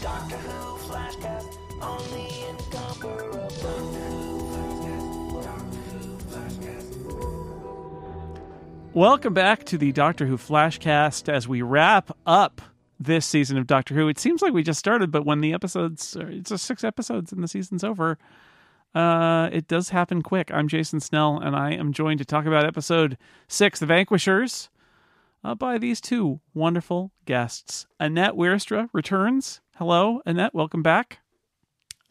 Doctor Who Flashcast on the. Welcome back to the Doctor Who Flashcast as we wrap up this season of Doctor Who. It seems like we just started, but when the episodes, it's just six episodes and the season's over, uh, it does happen quick. I'm Jason Snell, and I am joined to talk about episode six, The Vanquishers, uh, by these two wonderful guests. Annette Wierstra returns. Hello, Annette. Welcome back.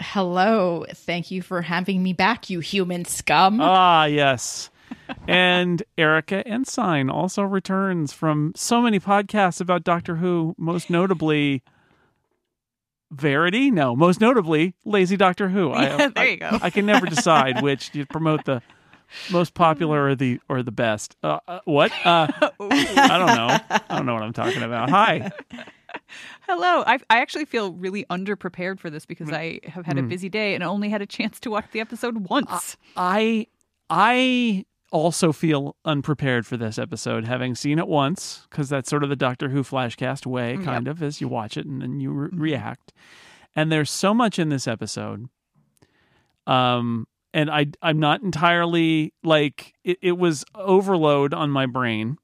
Hello. Thank you for having me back, you human scum. Ah, yes. and Erika Ensign also returns from so many podcasts about Doctor Who, most notably Verity. No, most notably Lazy Doctor Who. Yeah, there I, you go. I can never decide which to promote the most popular or the or the best. Uh, uh, what? Uh, I don't know. I don't know what I'm talking about. Hi. Hello. I I actually feel really underprepared for this because I have had a Mm. busy day and only had a chance to watch the episode once. I I also feel unprepared for this episode, having seen it once, because that's sort of the Doctor Who flashcast way, Yep. kind of, as you watch it and then you re- react. And there's so much in this episode. Um, and I I'm not entirely like it, it was overload on my brain,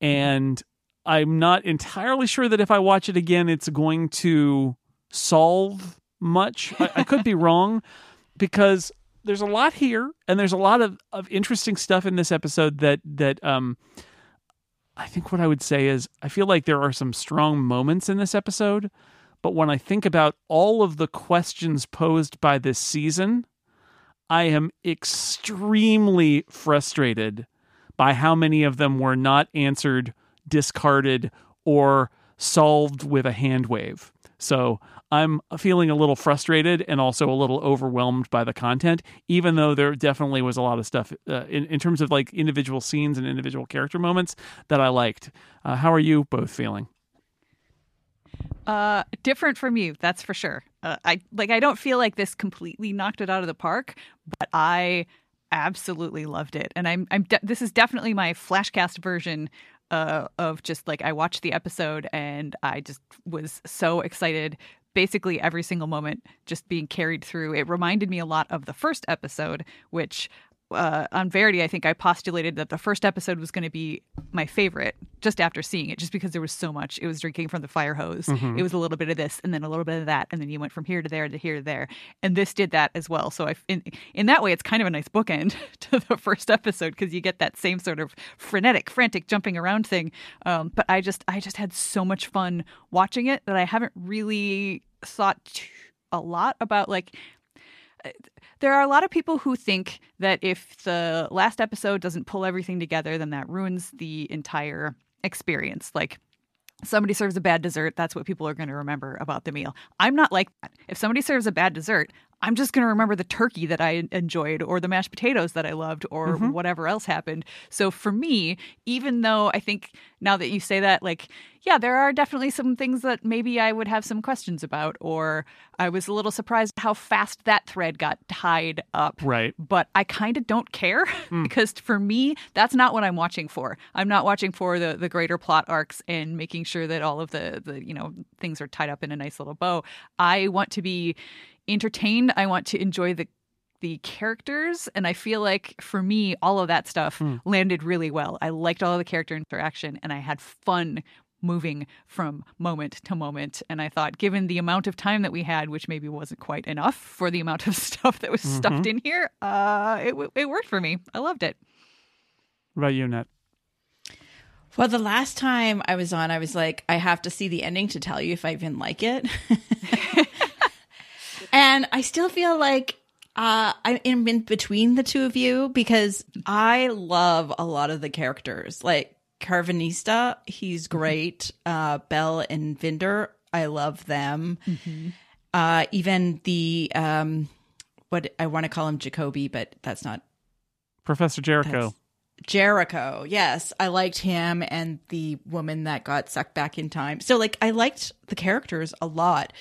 and I'm not entirely sure that if I watch it again, it's going to solve much. I, I could be wrong because there's a lot here and there's a lot of, of interesting stuff in this episode that that um I think what I would say is I feel like there are some strong moments in this episode, but when I think about all of the questions posed by this season, I am extremely frustrated by how many of them were not answered, discarded, or solved with a hand wave. So I'm feeling a little frustrated and also a little overwhelmed by the content, even though there definitely was a lot of stuff uh, in, in terms of like individual scenes and individual character moments that I liked. Uh, how are you both feeling? Uh, different from you, that's for sure. Uh, I like. I don't feel like this completely knocked it out of the park, but I absolutely loved it, and I'm. I'm. De- this is definitely my flashcast version uh, of just like I watched the episode and I just was so excited. Basically, every single moment just being carried through. It reminded me a lot of the first episode, which uh, on Verity, I think I postulated that the first episode was going to be my favorite just after seeing it, just because there was so much. It was drinking from the fire hose. It was a little bit of this, and then a little bit of that, and then you went from here to there to here to there, and this did that as well. So I, in in that way, it's kind of a nice bookend to the first episode because you get that same sort of frenetic, frantic jumping around thing. Um, but I just, I just had so much fun watching it that I haven't really thought too, a lot about like there are a lot of people who think that if the last episode doesn't pull everything together, then that ruins the entire experience. Like, somebody serves a bad dessert, that's what people are going to remember about the meal. I'm not like that. If somebody serves a bad dessert, I'm just going to remember the turkey that I enjoyed or the mashed potatoes that I loved or mm-hmm. whatever else happened. So for me, even though I think now that you say that, like, yeah, there are definitely some things that maybe I would have some questions about, or I was a little surprised how fast that thread got tied up Right. but I kind of don't care mm. because for me, that's not what I'm watching for. I'm not watching for the the greater plot arcs and making sure that all of the the you know things are tied up in a nice little bow. I want to be entertained. I want to enjoy the the characters and I feel like for me all of that stuff landed really well. I liked all of the character interaction and I had fun moving from moment to moment and I thought given the amount of time that we had which maybe wasn't quite enough for the amount of stuff that was stuffed in here uh it it worked for me. I loved it. What about you, Annette? Well, the last time I was on, I was like, I have to see the ending to tell you if I even like it. and I still feel like uh, I'm in, in between the two of you because I love a lot of the characters. Like Karvanista, he's great. Uh, Bel and Vinder, I love them. Uh, even the um, what I want to call him Jacoby, but that's not Professor Jericho. Jericho. Yes, I liked him and the woman that got sucked back in time. So like I liked the characters a lot.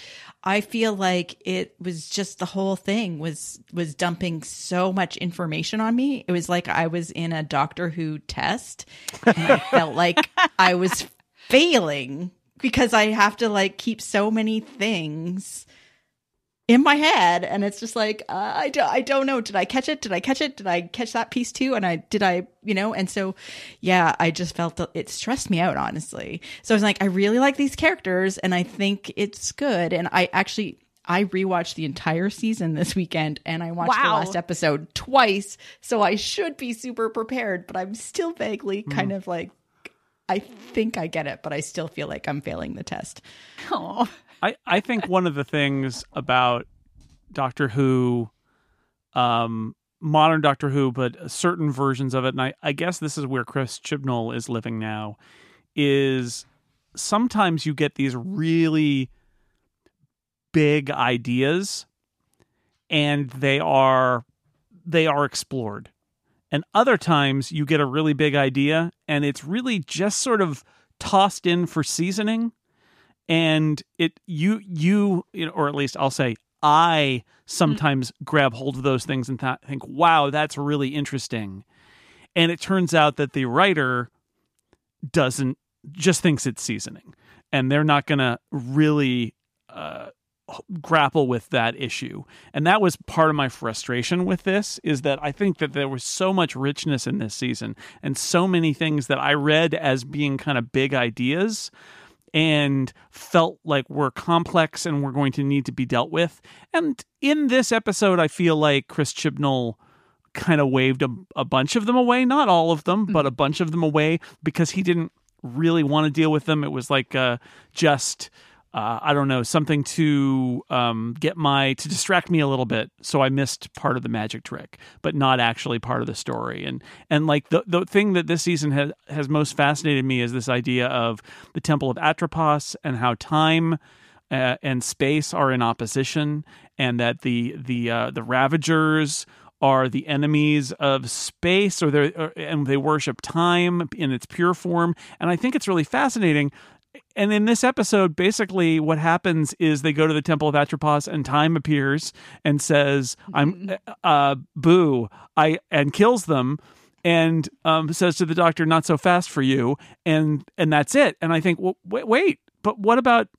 I feel like it was just the whole thing was was dumping so much information on me. It was like I was in a Doctor Who test and I felt like I was failing because I have to like keep so many things in my head and it's just like uh, I don't I don't know. Did I catch it? Did I catch it? Did I catch that piece too? And I did I you know? And so yeah I just felt it stressed me out honestly. So I was like I really like these characters and I think it's good. And I actually I rewatched the entire season this weekend and I watched the last episode twice. So I should be super prepared but I'm still vaguely kind of like I think I get it but I still feel like I'm failing the test. Oh, I, I think one of the things about Doctor Who, um, modern Doctor Who, but certain versions of it, and I, I guess this is where Chris Chibnall is living now, is sometimes you get these really big ideas and they are they are explored. And other times you get a really big idea and it's really just sort of tossed in for seasoning and it you you, or at least I'll say I sometimes grab hold of those things and th- think, "Wow, that's really interesting." And it turns out that the writer doesn't just thinks it's seasoning, and they're not going to really uh, grapple with that issue. And that was part of my frustration with this is that I think that there was so much richness in this season and so many things that I read as being kind of big ideas and felt like were complex and were going to need to be dealt with. And in this episode, I feel like Chris Chibnall kind of waved a, a bunch of them away, not all of them, but a bunch of them away because he didn't really want to deal with them. It was like uh, just. Uh, I don't know something to um, get my to distract me a little bit, so I missed part of the magic trick, but not actually part of the story. And and like the the thing that this season has has most fascinated me is this idea of the Temple of Atropos and how time uh, and space are in opposition, and that the the uh, the Ravagers are the enemies of space, or they and they worship time in its pure form. And I think it's really fascinating. And in this episode, basically, what happens is they go to the Temple of Atropos, and Time appears and says, "I'm uh, boo," I and kills them and um, says to the doctor, "Not so fast for you," and and that's it. And I think, well, wait, wait, but what about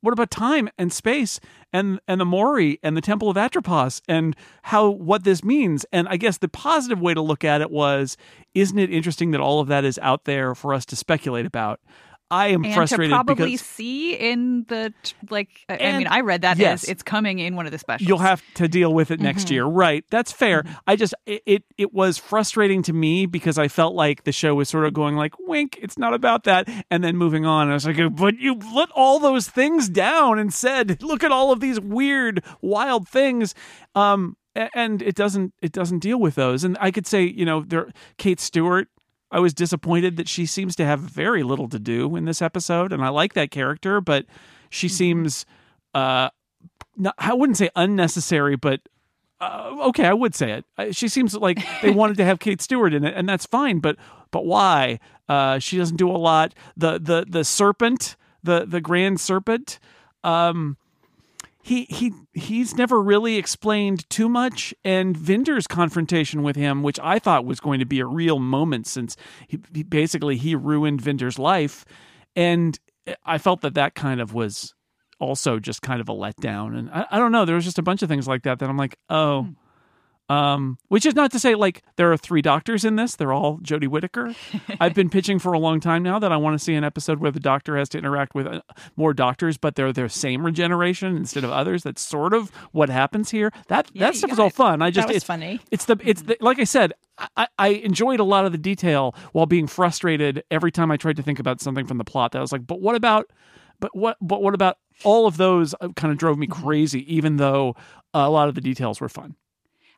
what about time and space and and the Mouri and the Temple of Atropos and how what this means? And I guess the positive way to look at it was, isn't it interesting that all of that is out there for us to speculate about? I am and frustrated to probably because see in the like. I- mean, I read that yes. as it's coming in one of the specials. You'll have to deal with it next year, right? That's fair. I just it, it it was frustrating to me because I felt like the show was sort of going like, "Wink, it's not about that," and then moving on. I was like, "But you let all those things down and said, look at all of these weird, wild things." Um, and it doesn't it doesn't deal with those. And I could say, you know, there Kate Stewart. I was disappointed that she seems to have very little to do in this episode, and I like that character, but she seems uh not, I wouldn't say unnecessary, but uh, okay, I would say it. She seems like they wanted to have Kate Stewart in it, and that's fine. But but why? Uh, she doesn't do a lot. The the the serpent, the the grand serpent. Um, he he he's never really explained too much and Vinder's confrontation with him which I thought was going to be a real moment since he, he basically he ruined Vinder's life and I felt that that kind of was also just kind of a letdown and I, I don't know there was just a bunch of things like that that I'm like oh hmm. Um, which is not to say like there are three doctors in this. They're all Jodie Whittaker. I've been pitching for a long time now that I want to see an episode where the doctor has to interact with uh, more doctors, but they're their same regeneration instead of others. That's sort of what happens here. That Yeah, that stuff is all fun. I just it's, funny. it's the it's the like I said, I, I enjoyed a lot of the detail while being frustrated every time I tried to think about something from the plot. That I was like, but what about, but what but what about all of those? uh, Kind of drove me crazy, even though a lot of the details were fun.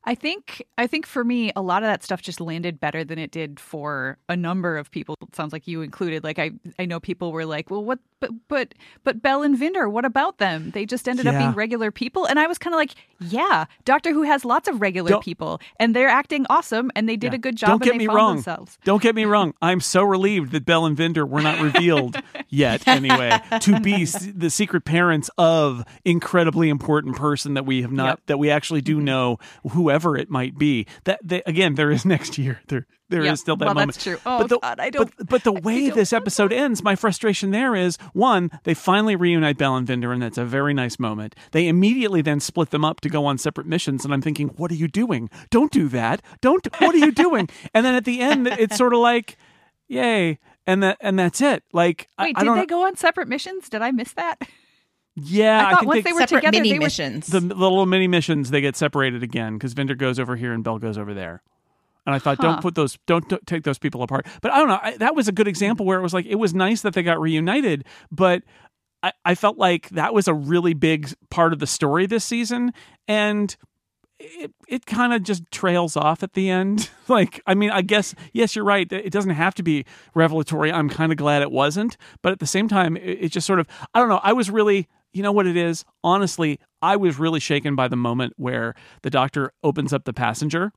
I think I think for me, a lot of that stuff just landed better than it did for a number of people. It sounds like you included. Like I, I know people were like, "Well, what?" But but but Bel and Vinder, what about them? They just ended up being regular people, and I was kind of like, "Yeah, Doctor Who has lots of regular Don't- people, and they're acting awesome, and they did Yeah. a good job. Don't get me wrong. themselves." Don't get me wrong. I'm so relieved that Bel and Vinder were not revealed yet anyway to be the secret parents of incredibly important person that we have not Yep. that we actually do mm-hmm. know whoever it might be that they, again there is next year there there is Yep. still that Well, moment that's true. Oh, but the, God, I don't- but, but the way this know. episode ends my frustration there is one they finally reunite Bel and Vinder and that's a very nice moment they immediately then split them up to go on separate missions and I'm thinking what are you doing don't do that don't what are you doing and then at the end it's sort of like yay and that and that's it like Wait, I, did don't they go on separate missions? Did I miss that? yeah I thought think once they, they were Separate together, mini they were- missions. the, the little mini missions they get separated again because Vinder goes over here and Bel goes over there. And I thought, don't put those, don't, don't take those people apart. But I don't know. I, that was a good example where it was like it was nice that they got reunited, but I, I felt like that was a really big part of the story this season, and it it kind of just trails off at the end. like, I mean, I guess yes, you're right. It doesn't have to be revelatory. I'm kind of glad it wasn't, but at the same time, it, it just sort of I don't know. I was really you know what it is? Honestly, I was really shaken by the moment where the doctor opens up the passenger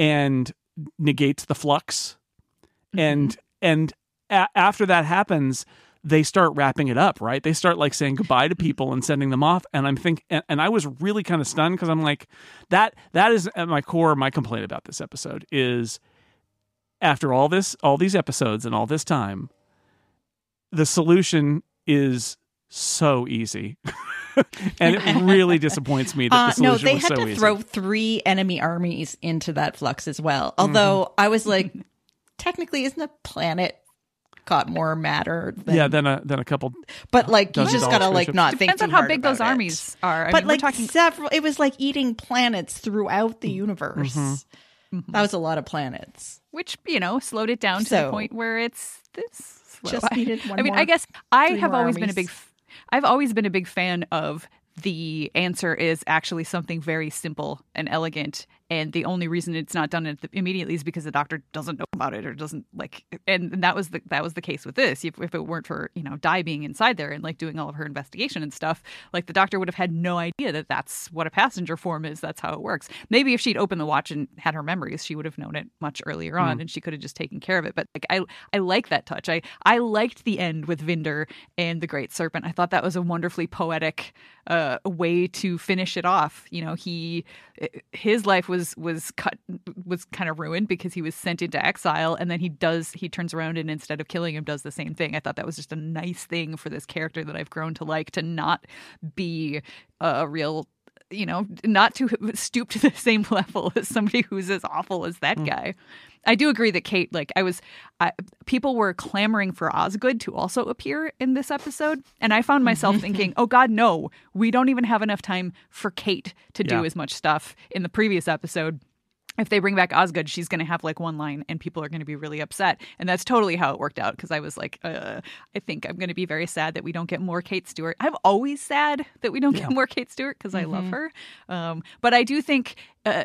and negates the flux. Mm-hmm. And and a- after that happens they start wrapping it up right? They start like saying goodbye to mm-hmm. people and sending them off. And i'm think and, and i was really kind of stunned because i'm like that that is at my core my complaint about this episode is after all this all these episodes and all this time the solution is so easy and it really disappoints me that Uh, the no, they was had so to easy. throw three enemy armies into that flux as well. Although I was like, technically, isn't a planet got more matter? Than, yeah than a then a couple but like you just gotta like spaceships. not think Depends too on how big those about it. armies are. I but mean, like we're talking. several, it was like eating planets throughout the universe. Mm-hmm. That was a lot of planets. which you know slowed it down to the point where it's this slow. Just needed one I mean, more- I guess I have more always been a armies. big. I've always been a big fan of the answer is actually something very simple and elegant, and the only reason it's not done immediately is because the doctor doesn't know about it or doesn't like. And, that was the that was the case with this. If, if it weren't for you know Di being inside there and like doing all of her investigation and stuff, like the doctor would have had no idea that that's what a passenger form is. That's how it works. Maybe if she'd opened the watch and had her memories, she would have known it much earlier on, and she could have just taken care of it. But like I, I like that touch. I I liked the end with Vinder and the Great Serpent. I thought that was a wonderfully poetic uh, way to finish it off. You know, he his life was was cut was kind of ruined because he was sent into exile, and then he does he turns around and instead of killing him, does the same thing. I thought that was just a nice thing for this character that I've grown to like to not be a real you know, not to stoop to the same level as somebody who's as awful as that mm. guy. I do agree that Kate, like, I was, I, people were clamoring for Osgood to also appear in this episode. And I found myself mm-hmm. thinking, oh God, no, we don't even have enough time for Kate to Yeah. do as much stuff in the previous episode. If they bring back Osgood, she's going to have like one line and people are going to be really upset. And that's totally how it worked out because I was like, uh, I think I'm going to be very sad that we don't get more Kate Stewart. I'm always sad that we don't get more Kate Stewart because I love her. Um, but I do think uh,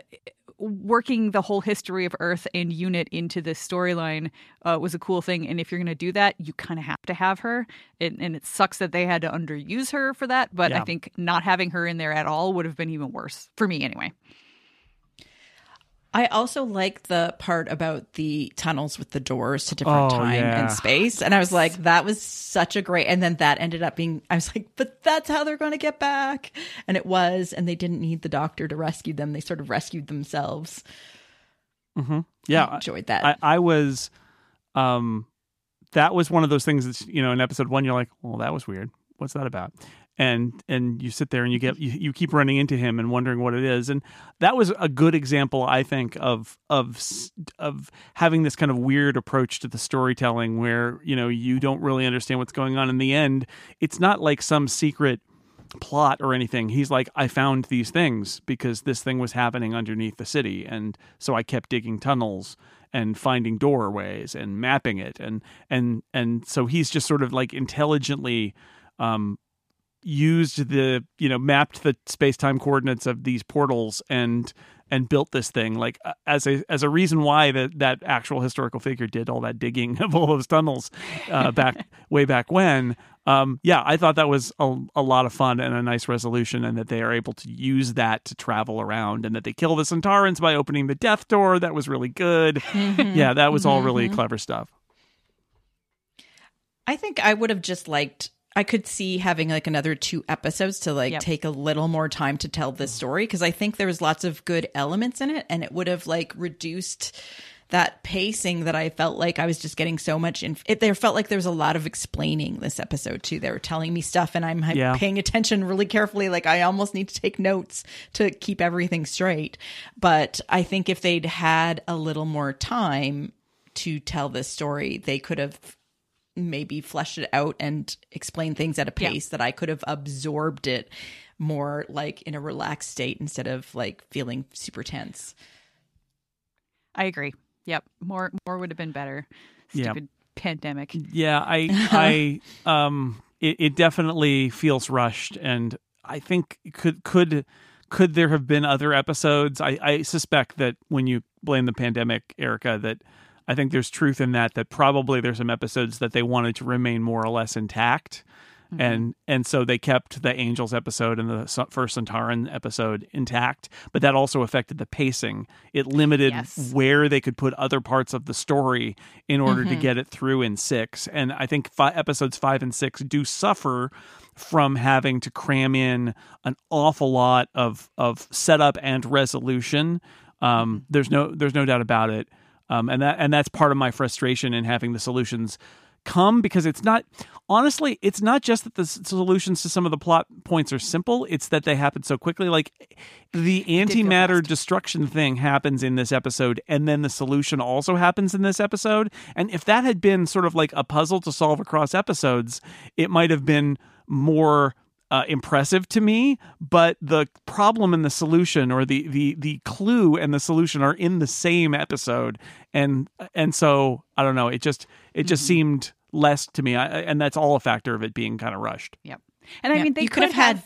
working the whole history of Earth and Unit into this storyline uh, was a cool thing. And if you're going to do that, you kind of have to have her. And, and it sucks that they had to underuse her for that. But Yeah. I think not having her in there at all would have been even worse for me anyway. I also like the part about the tunnels with the doors to different Oh, time yeah. and space. And I was like, that was such a great. And then that ended up being, I was like, but that's how they're going to get back. And it was. And they didn't need the doctor to rescue them. They sort of rescued themselves. yeah I enjoyed that. I, I was um that was one of those things that's you know in episode one you're like well that was weird what's that about and and you sit there and you get you, you keep running into him and wondering what it is. And that was a good example i think of of of having this kind of weird approach to the storytelling where you know you don't really understand what's going on in the end. It's not like some secret plot or anything. He's like, I found these things because this thing was happening underneath the city, and so I kept digging tunnels and finding doorways and mapping it, and and and so he's just sort of like intelligently um, used the you know mapped the space time coordinates of these portals and and built this thing. Like uh, as a as a reason why that that actual historical figure did all that digging of all those tunnels uh, back way back when um yeah i thought that was a, a lot of fun and a nice resolution and that they are able to use that to travel around and that they kill the Sontarans by opening the death door. That was really good. Yeah that was all really clever stuff. I think I would have just liked. I could see having like another two episodes to like Yep. take a little more time to tell this story because I think there was lots of good elements in it, and it would have like reduced that pacing that I felt like I was just getting so much. In it, there felt like there was a lot of explaining this episode too. They were telling me stuff, and I'm Yeah. paying attention really carefully. Like I almost need to take notes to keep everything straight. But I think if they'd had a little more time to tell this story, they could have maybe fleshed it out and explained things at a Yeah. pace that I could have absorbed it more like in a relaxed state instead of like feeling super tense. I agree. Yep. More more would have been better. Yeah. Stupid pandemic. Yeah, I, I, um, it, it definitely feels rushed, and I think could could could there have been other episodes? I, I suspect that when you blame the pandemic, Erika, that I think there's truth in that. That probably there's some episodes that they wanted to remain more or less intact. Mm-hmm. And and so they kept the Angels episode and the first Sontaran episode intact, but that also affected the pacing. It limited Yes. where they could put other parts of the story in order to mm-hmm. get it through in six. And I think episodes five and six do suffer from having to cram in an awful lot of of setup and resolution. Um, mm-hmm. there's no there's no doubt about it, um, and that and that's part of my frustration in having the solutions come because it's not honestly it's not just that the solutions to some of the plot points are simple. It's that they happen so quickly. Like the antimatter destruction thing happens in this episode and then the solution also happens in this episode. And if that had been sort of like a puzzle to solve across episodes it might have been more uh, impressive to me, but the problem and the solution, or the the the clue and the solution, are in the same episode, and and so I don't know. It just it just seemed less to me, I, and that's all a factor of it being kind of rushed. Yep. And I Yeah, mean, they you could have had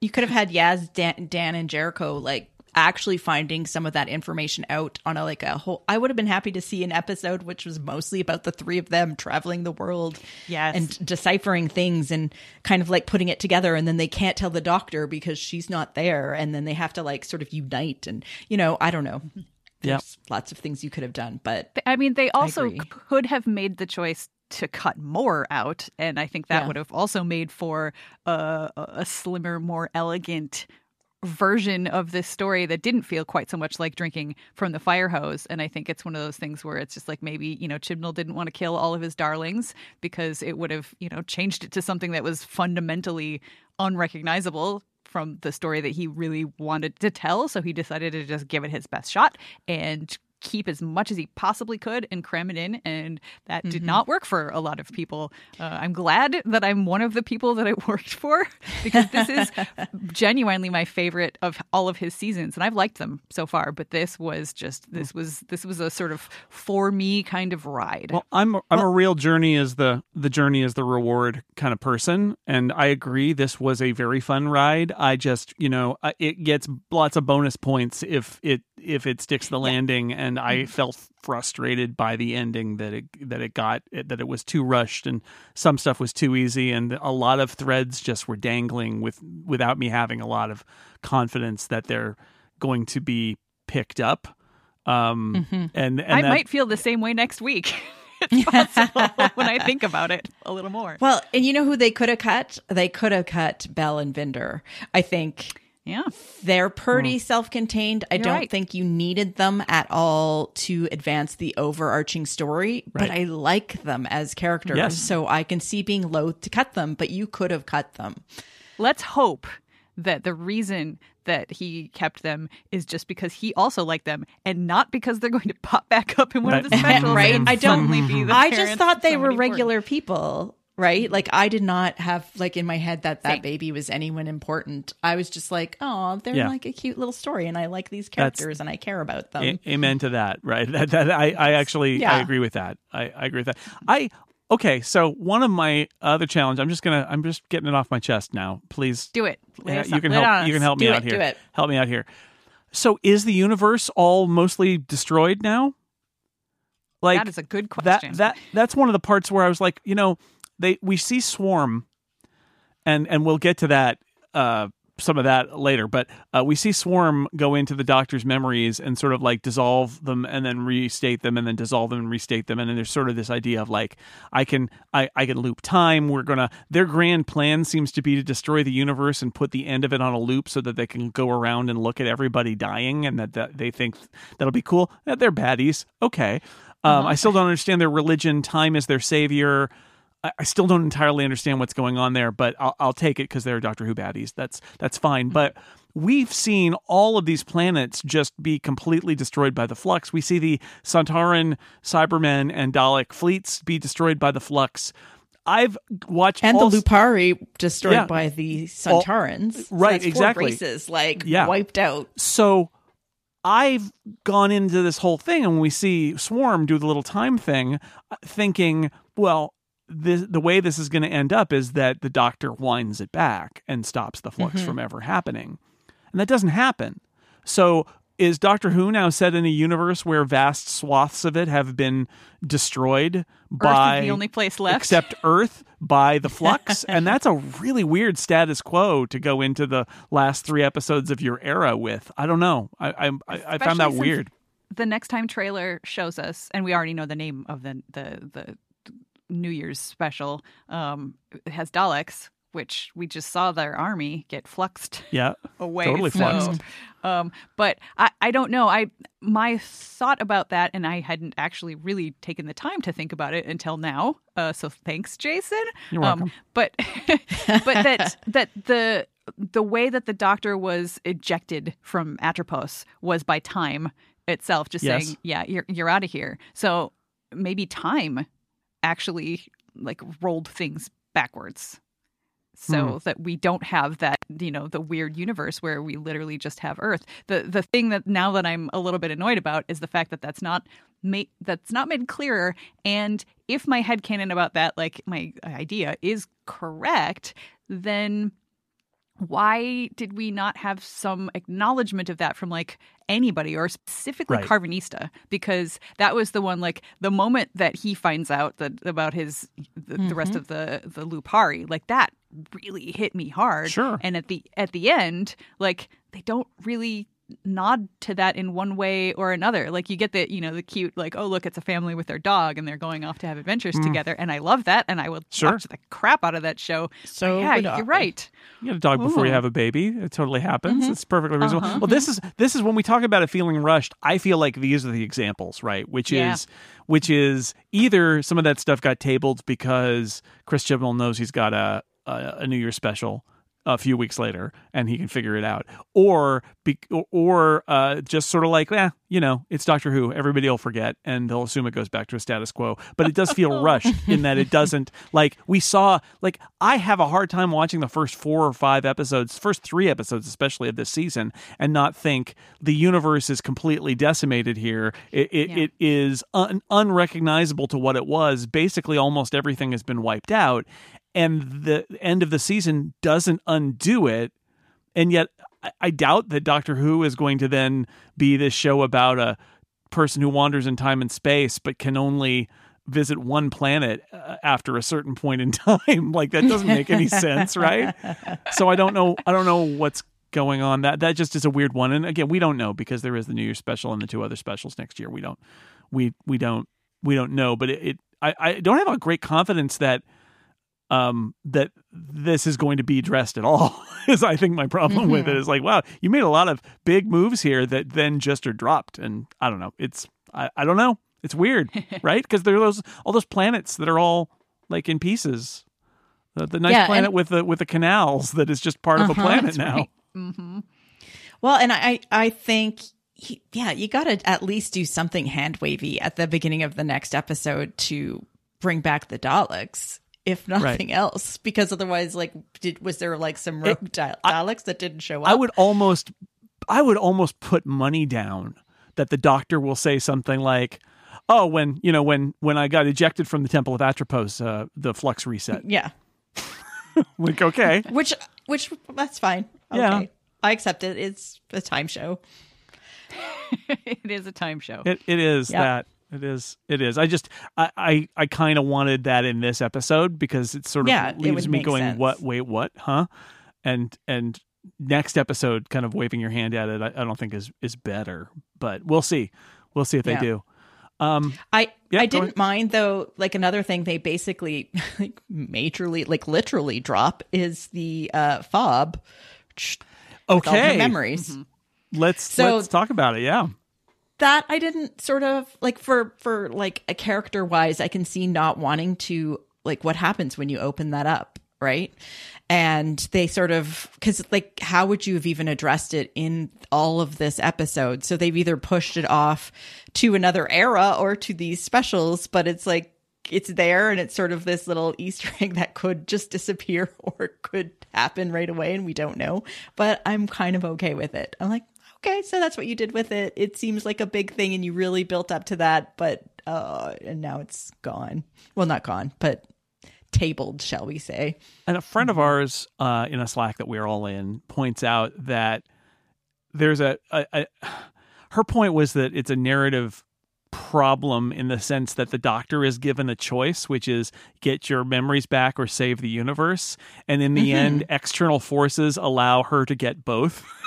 you could have had Yaz, Dan, Dan, and Jericho like actually finding some of that information out on a like a whole. I would have been happy to see an episode which was mostly about the three of them traveling the world, Yes. and deciphering things and kind of like putting it together. And then they can't tell the doctor because she's not there, and then they have to like sort of unite. And you know, I don't know. Yeah. There's lots of things you could have done, but I mean, they also could have made the choice to cut more out, and I think that Yeah. would have also made for a, a slimmer, more elegant version of this story that didn't feel quite so much like drinking from the fire hose. And I think it's one of those things where it's just like maybe, you know, Chibnall didn't want to kill all of his darlings because it would have, you know, changed it to something that was fundamentally unrecognizable from the story that he really wanted to tell. So he decided to just give it his best shot and keep as much as he possibly could and cram it in. And that did mm-hmm. not work for a lot of people. Uh, I'm glad that I'm one of the people that it worked for because this is genuinely my favorite of all of his seasons. And I've liked them so far, but this was just, this mm. was, this was a sort of for me kind of ride. Well, I'm I'm a real journey is the the journey is the reward kind of person, and I agree. This was a very fun ride. I just you know uh, it gets lots of bonus points if it if it sticks the landing, and I felt frustrated by the ending that it that it got that it was too rushed and some stuff was too easy, and a lot of threads just were dangling with without me having a lot of confidence that they're going to be picked up. Um, and, and I that- might feel the same way next week. it's possible when I think about it a little more. well, and you know who they could have cut? They could have cut Bel and Vinder. I think Yeah. They're pretty mm. self-contained. I You're don't right. think you needed them at all to advance the overarching story, but I like them as characters. Yes. So I can see being loath to cut them, but you could have cut them. Let's hope that the reason that he kept them is just because he also liked them and not because they're going to pop back up in one of the Right. specials Right. and I don't- be the I just thought of they were somebody important. regular people, right? Like I did not have like in my head that that Same. baby was anyone important. I was just like, oh, they're Yeah. like a cute little story, and I like these That's- characters, and I care about them. A- amen to that. Right. That, that I, I actually I agree with that. I, I agree with that. I okay. So one of my other challenge. I'm just gonna. I'm just getting it off my chest now. Please Do it. Lay Yeah, you can help. You can us. help me Do out it, here. do it. Help me out here. So is the universe all mostly destroyed now? Like that is a good that question. that that's one of the parts where I was like, you know, they we see swarm, and and we'll get to that uh, some of that later. But uh, we see Swarm go into the Doctor's memories and sort of like dissolve them and then restate them and then dissolve them and restate them. And then there's sort of this idea of like I can I, I can loop time. We're gonna their grand plan seems to be to destroy the universe and put the end of it on a loop so that they can go around and look at everybody dying and that, that they think that'll be cool. Eh, They're baddies. Okay. Um, I still don't understand their religion. Time is their savior. I, I still don't entirely understand what's going on there, but I'll, I'll take it because they're Doctor Who baddies. That's that's fine. But we've seen all of these planets just be completely destroyed by the flux. We see the Sontaran, Cybermen, and Dalek fleets be destroyed by the flux. I've watched And all the Lupari destroyed Yeah. by the Sontarans. So right, four exactly. Races like Yeah. wiped out. so I've gone into this whole thing, and we see Swarm do the little time thing, uh, thinking, well, this, the way this is going to end up is that the Doctor winds it back and stops the flux mm-hmm. from ever happening, and that doesn't happen. So. Is Doctor Who now set in a universe where vast swaths of it have been destroyed by the only place left. except Earth by the flux, and that's a really weird status quo to go into the last three episodes of your era with. I don't know. I, I, I found that weird. the next time trailer shows us, and we already know the name of the the the New Year's special. Um, it has Daleks, which we just saw their army get fluxed Yeah, away. Totally so, fluxed. Um, but I, I don't know. I my thought about that, and I hadn't actually really taken the time to think about it until now. Uh, so thanks, Jason. You're welcome. Um, but but that that the the way that the doctor was ejected from Atropos was by time itself, just Yes. saying, "Yeah, you're you're out of here." So maybe time actually like rolled things backwards. So Hmm. that we don't have that you know the weird universe where we literally just have earth. The the thing that now that i'm a little bit annoyed about is the fact that that's not made that's not made clearer. And if my head headcanon about that like my idea is correct then why did we not have some acknowledgement of that from like anybody or specifically Right. Karvanista? Because that was the one like the moment that he finds out that about his the, the rest mm-hmm. of the the Lupari, like that really hit me hard. Sure. And at the at the end, like they don't really nod to that in one way or another. Like you get the you know the cute like oh look it's a family with their dog and they're going off to have adventures together and I love that and I will Mm. Sure. watch the crap out of that show. So yeah, you're right. You get a dog before you have a baby. It totally happens. Mm-hmm. It's perfectly reasonable. Uh-huh. Well, this is this is when we talk about it feeling rushed. I feel like these are the examples, right? Which Yeah. is which is either some of that stuff got tabled because Chris Chibnall knows he's got a a, a New Year's special a few weeks later and he can figure it out, or be, or uh, just sort of like, yeah, you know, it's Doctor Who. Everybody will forget and they'll assume it goes back to a status quo. But it does feel rushed in that it doesn't like we saw. Like I have a hard time watching the first four or five episodes, first three episodes especially of this season, and not think the universe is completely decimated here. It it, Yeah. it is un- unrecognizable to what it was. Basically, almost everything has been wiped out, and the end of the season doesn't undo it and yet I- doubt that Doctor Who is going to then be this show about a person who wanders in time and space but can only visit one planet uh, after a certain point in time. Like that doesn't make any sense right? So i don't know i don't know what's going on. That that just is a weird one. And again we don't know because there is the new year special and the two other specials next year. We don't we we don't we don't know. But it, it I, I don't have a great confidence that um that this is going to be addressed at all is i think my problem with it. Is like wow you made a lot of big moves here that then just are dropped. And i don't know. It's i, I don't know. It's weird right? Because there are those all those planets that are all like in pieces. The, the nice Yeah, planet and- with the with the canals that is just part of a Uh-huh, planet now. right. hmm Well, and I, I think, he- yeah, you got to at least do something hand wavy at the beginning of the next episode to bring back the Daleks, if nothing else, because otherwise, like, did was there like some rogue Dal- Daleks that didn't show up? I would almost I would almost put money down that the doctor will say something like oh when you know when when I got ejected from the temple of Atropos uh, the flux reset yeah, like okay which which that's fine. Okay. Yeah. I accept it. It's a time show. it is a time show. it it is Yep. that it is it is I just I I, I kind of wanted that in this episode because it sort of Yeah, leaves me going sense. what wait what huh and and next episode kind of waving your hand at it, I, I don't think is is better. But we'll see. We'll see if Yeah. they do. Um, I Yeah, I didn't mind though. Like another thing, they basically like majorly, like literally drop is the uh fob. with all her okay, memories. let's So- let's talk about it. Yeah. That I didn't sort of like for for like a character wise, I can see not wanting to like what happens when you open that up, right? And they sort of because like how would you have even addressed it in all of this episode? So they've either pushed it off to another era or to these specials, but it's like it's there and it's sort of this little Easter egg that could just disappear or could happen right away and we don't know. But I'm kind of okay with it. I'm like, okay, so that's what you did with it. It seems like a big thing and you really built up to that, but uh and now it's gone. Well, not gone, but tabled, shall we say. And a friend of ours uh, in a Slack that we're all in points out that there's a, a, a her point was that it's a narrative problem in the sense that the doctor is given a choice which is get your memories back or save the universe and in the Mm-hmm. end external forces allow her to get both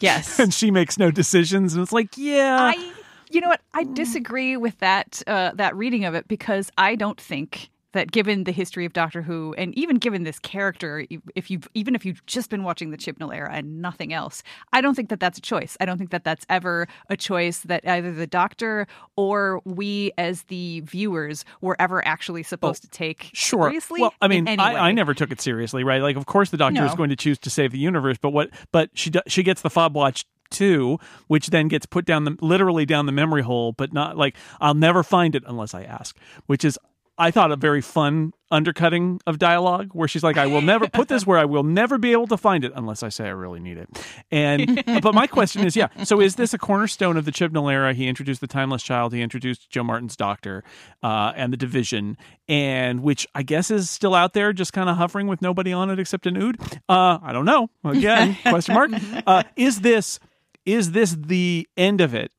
Yes. and she makes no decisions and it's like yeah I, you know what? I disagree with that uh, that reading of it because I don't think that given the history of Doctor Who and even given this character, if you've even if you've just been watching the Chibnall era and nothing else, I don't think that that's a choice. I don't think that that's ever a choice that either the Doctor or we as the viewers were ever actually supposed to take Sure. seriously. Well, I mean, I, I never took it seriously, right? Like, of course, the Doctor is going to choose to save the universe, but what? But she she gets the fob watch too, which then gets put down the literally down the memory hole, but not like I'll never find it unless I ask, which is. I thought a very fun undercutting of dialogue where she's like, I will never put this where I will never be able to find it unless I say I really need it. And, but my question is, yeah, so is this a cornerstone of the Chibnall era? He introduced the Timeless Child, he introduced Jo Martin's Doctor, uh, and the Division, and which I guess is still out there, just kind of hovering with nobody on it except an ood. Uh, I don't know. Again, question mark. Uh, is this is this the end of it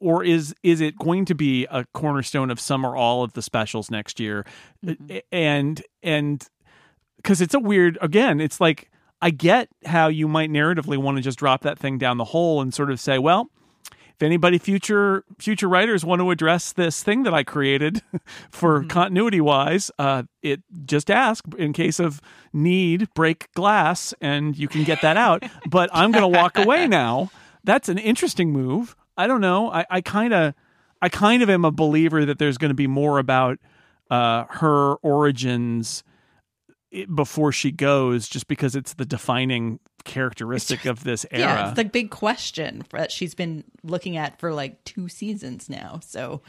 or is is it going to be a cornerstone of some or all of the specials next year and and because it's a weird again it's like i get how you might narratively want to just drop that thing down the hole and sort of say well if anybody future future writers want to address this thing that I created for continuity wise, uh, it just ask in case of need, break glass, and you can get that out. but I'm going to walk away now. That's an interesting move. I don't know. I, I kind of, I kind of am a believer that there's going to be more about uh, her origins before she goes, just because it's the defining characteristic of this era. Yeah, it's the big question that she's been looking at for like two seasons now. So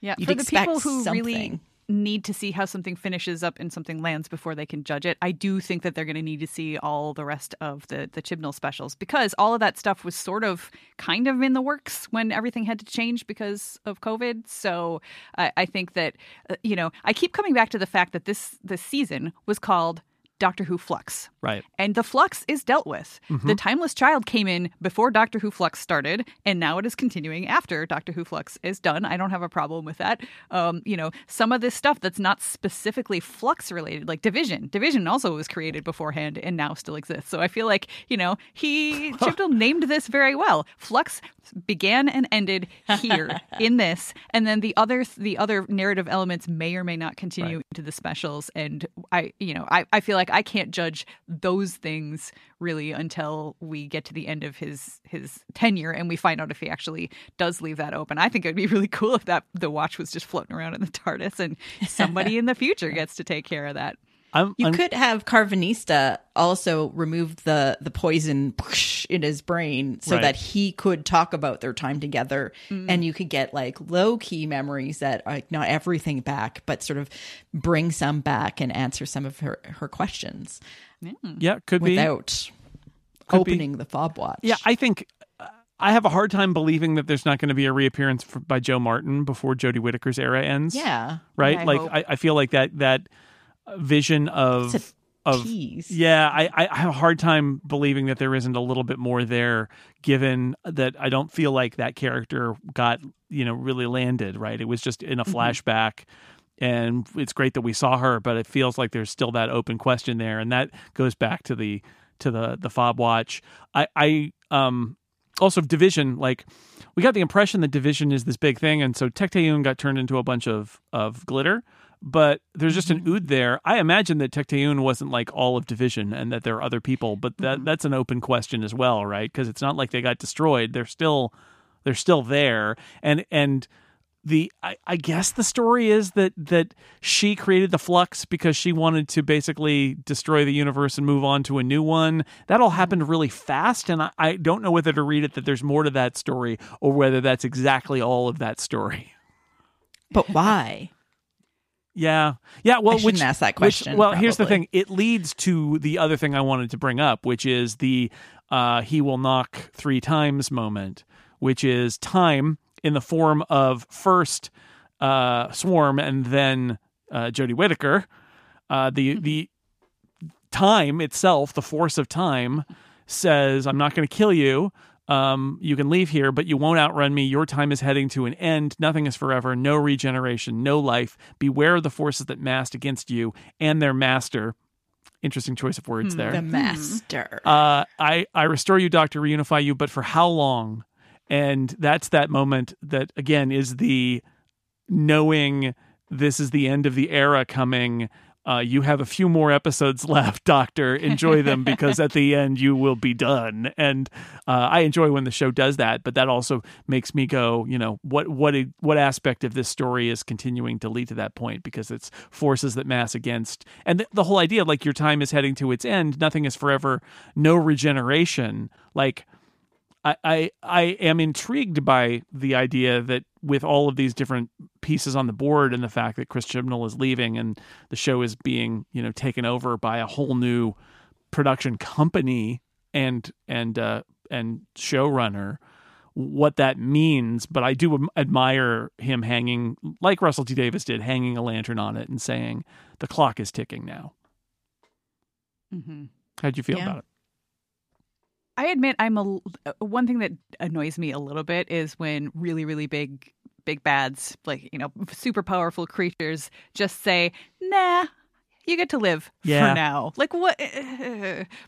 Yeah, You'd for the people expect who really something. Need to see how something finishes up and something lands before they can judge it, I do think that they're going to need to see all the rest of the the Chibnall specials because all of that stuff was sort of kind of in the works when everything had to change because of COVID. So I, I think that uh, you know I keep coming back to the fact that this this season was called Doctor Who Flux. Right. And the flux is dealt with. The Timeless Child came in before Doctor Who Flux started, and now it is continuing after Doctor Who Flux is done. I don't have a problem with that. Um, you know, some of this stuff that's not specifically Flux related, like Division. Division also was created beforehand and now still exists. So I feel like, you know, he Chibnall named this very well. Flux began and ended here in this, and then the other the other narrative elements may or may not continue Right. into the specials. And I, you know, I, I feel like I can't judge those things really until we get to the end of his his tenure and we find out if he actually does leave that open. I think it would be really cool if that the watch was just floating around in the TARDIS and somebody in the future gets to take care of that. I'm, you I'm- could have Karvanista also remove the the poison in his brain so Right. that he could talk about their time together, and you could get like low key memories that are like not everything back, but sort of bring some back and answer some of her her questions yeah, could be. without Could be. opening the fob watch. Yeah, I think uh, I have a hard time believing that there's not going to be a reappearance for, by Jo Martin before Jodie Whittaker's era ends. yeah. right. I like. I, I feel like that that vision of of Tease. yeah, I, I have a hard time believing that there isn't a little bit more there, given that I don't feel like that character got you know really landed. Right, it was just in a Mm-hmm. flashback. And it's great that we saw her, but it feels like there's still that open question there, and that goes back to the to the the fob watch. I I um also division like we got the impression that division is this big thing and so Tecteun got turned into a bunch of of glitter but there's just an mm-hmm. ood there. I imagine that Tecteun wasn't like all of division and that there are other people, but that mm-hmm. that's an open question as well, right? Because it's not like they got destroyed. They're still they're still there. And and the I, I guess the story is that that she created the flux because she wanted to basically destroy the universe and move on to a new one. That all happened mm-hmm. really fast, and I, I don't know whether to read it that there's more to that story or whether that's exactly all of that story. But why? Yeah, yeah. Well, I shouldn't which, ask that which- question, well, here's the thing: it leads to the other thing I wanted to bring up, which is the uh, "he will knock three times" moment, which is time in the form of first uh, Swarm and then uh, Jodie Whittaker. Uh, the the time itself, the force of time, says, "I'm not going to kill you." Um, you can leave here, but you won't outrun me. Your time is heading to an end. Nothing is forever. No regeneration. No life. Beware of the forces that massed against you and their master. Interesting choice of words there. The master. Uh, I I restore you, Doctor, reunify you, but for how long? And that's that moment that again is the knowing this is the end of the era coming. Uh, you have a few more episodes left, Doctor. Enjoy them because at the end you will be done. And uh, I enjoy when the show does that, but that also makes me go, you know, what what what aspect of this story is continuing to lead to that point because it's forces that mass against, and the, the whole idea like your time is heading to its end, nothing is forever, no regeneration, like. I, I I am intrigued by the idea that with all of these different pieces on the board and the fact that Chris Chibnall is leaving and the show is being you know taken over by a whole new production company and and uh, and showrunner, what that means. But I do admire him hanging like Russell T Davies did, hanging a lantern on it and saying the clock is ticking now. Mm-hmm. How'd you feel Yeah. about it? I admit I'm a uh, one thing that annoys me a little bit is when really really big big bads like you know super powerful creatures just say nah you get to live Yeah. for now like what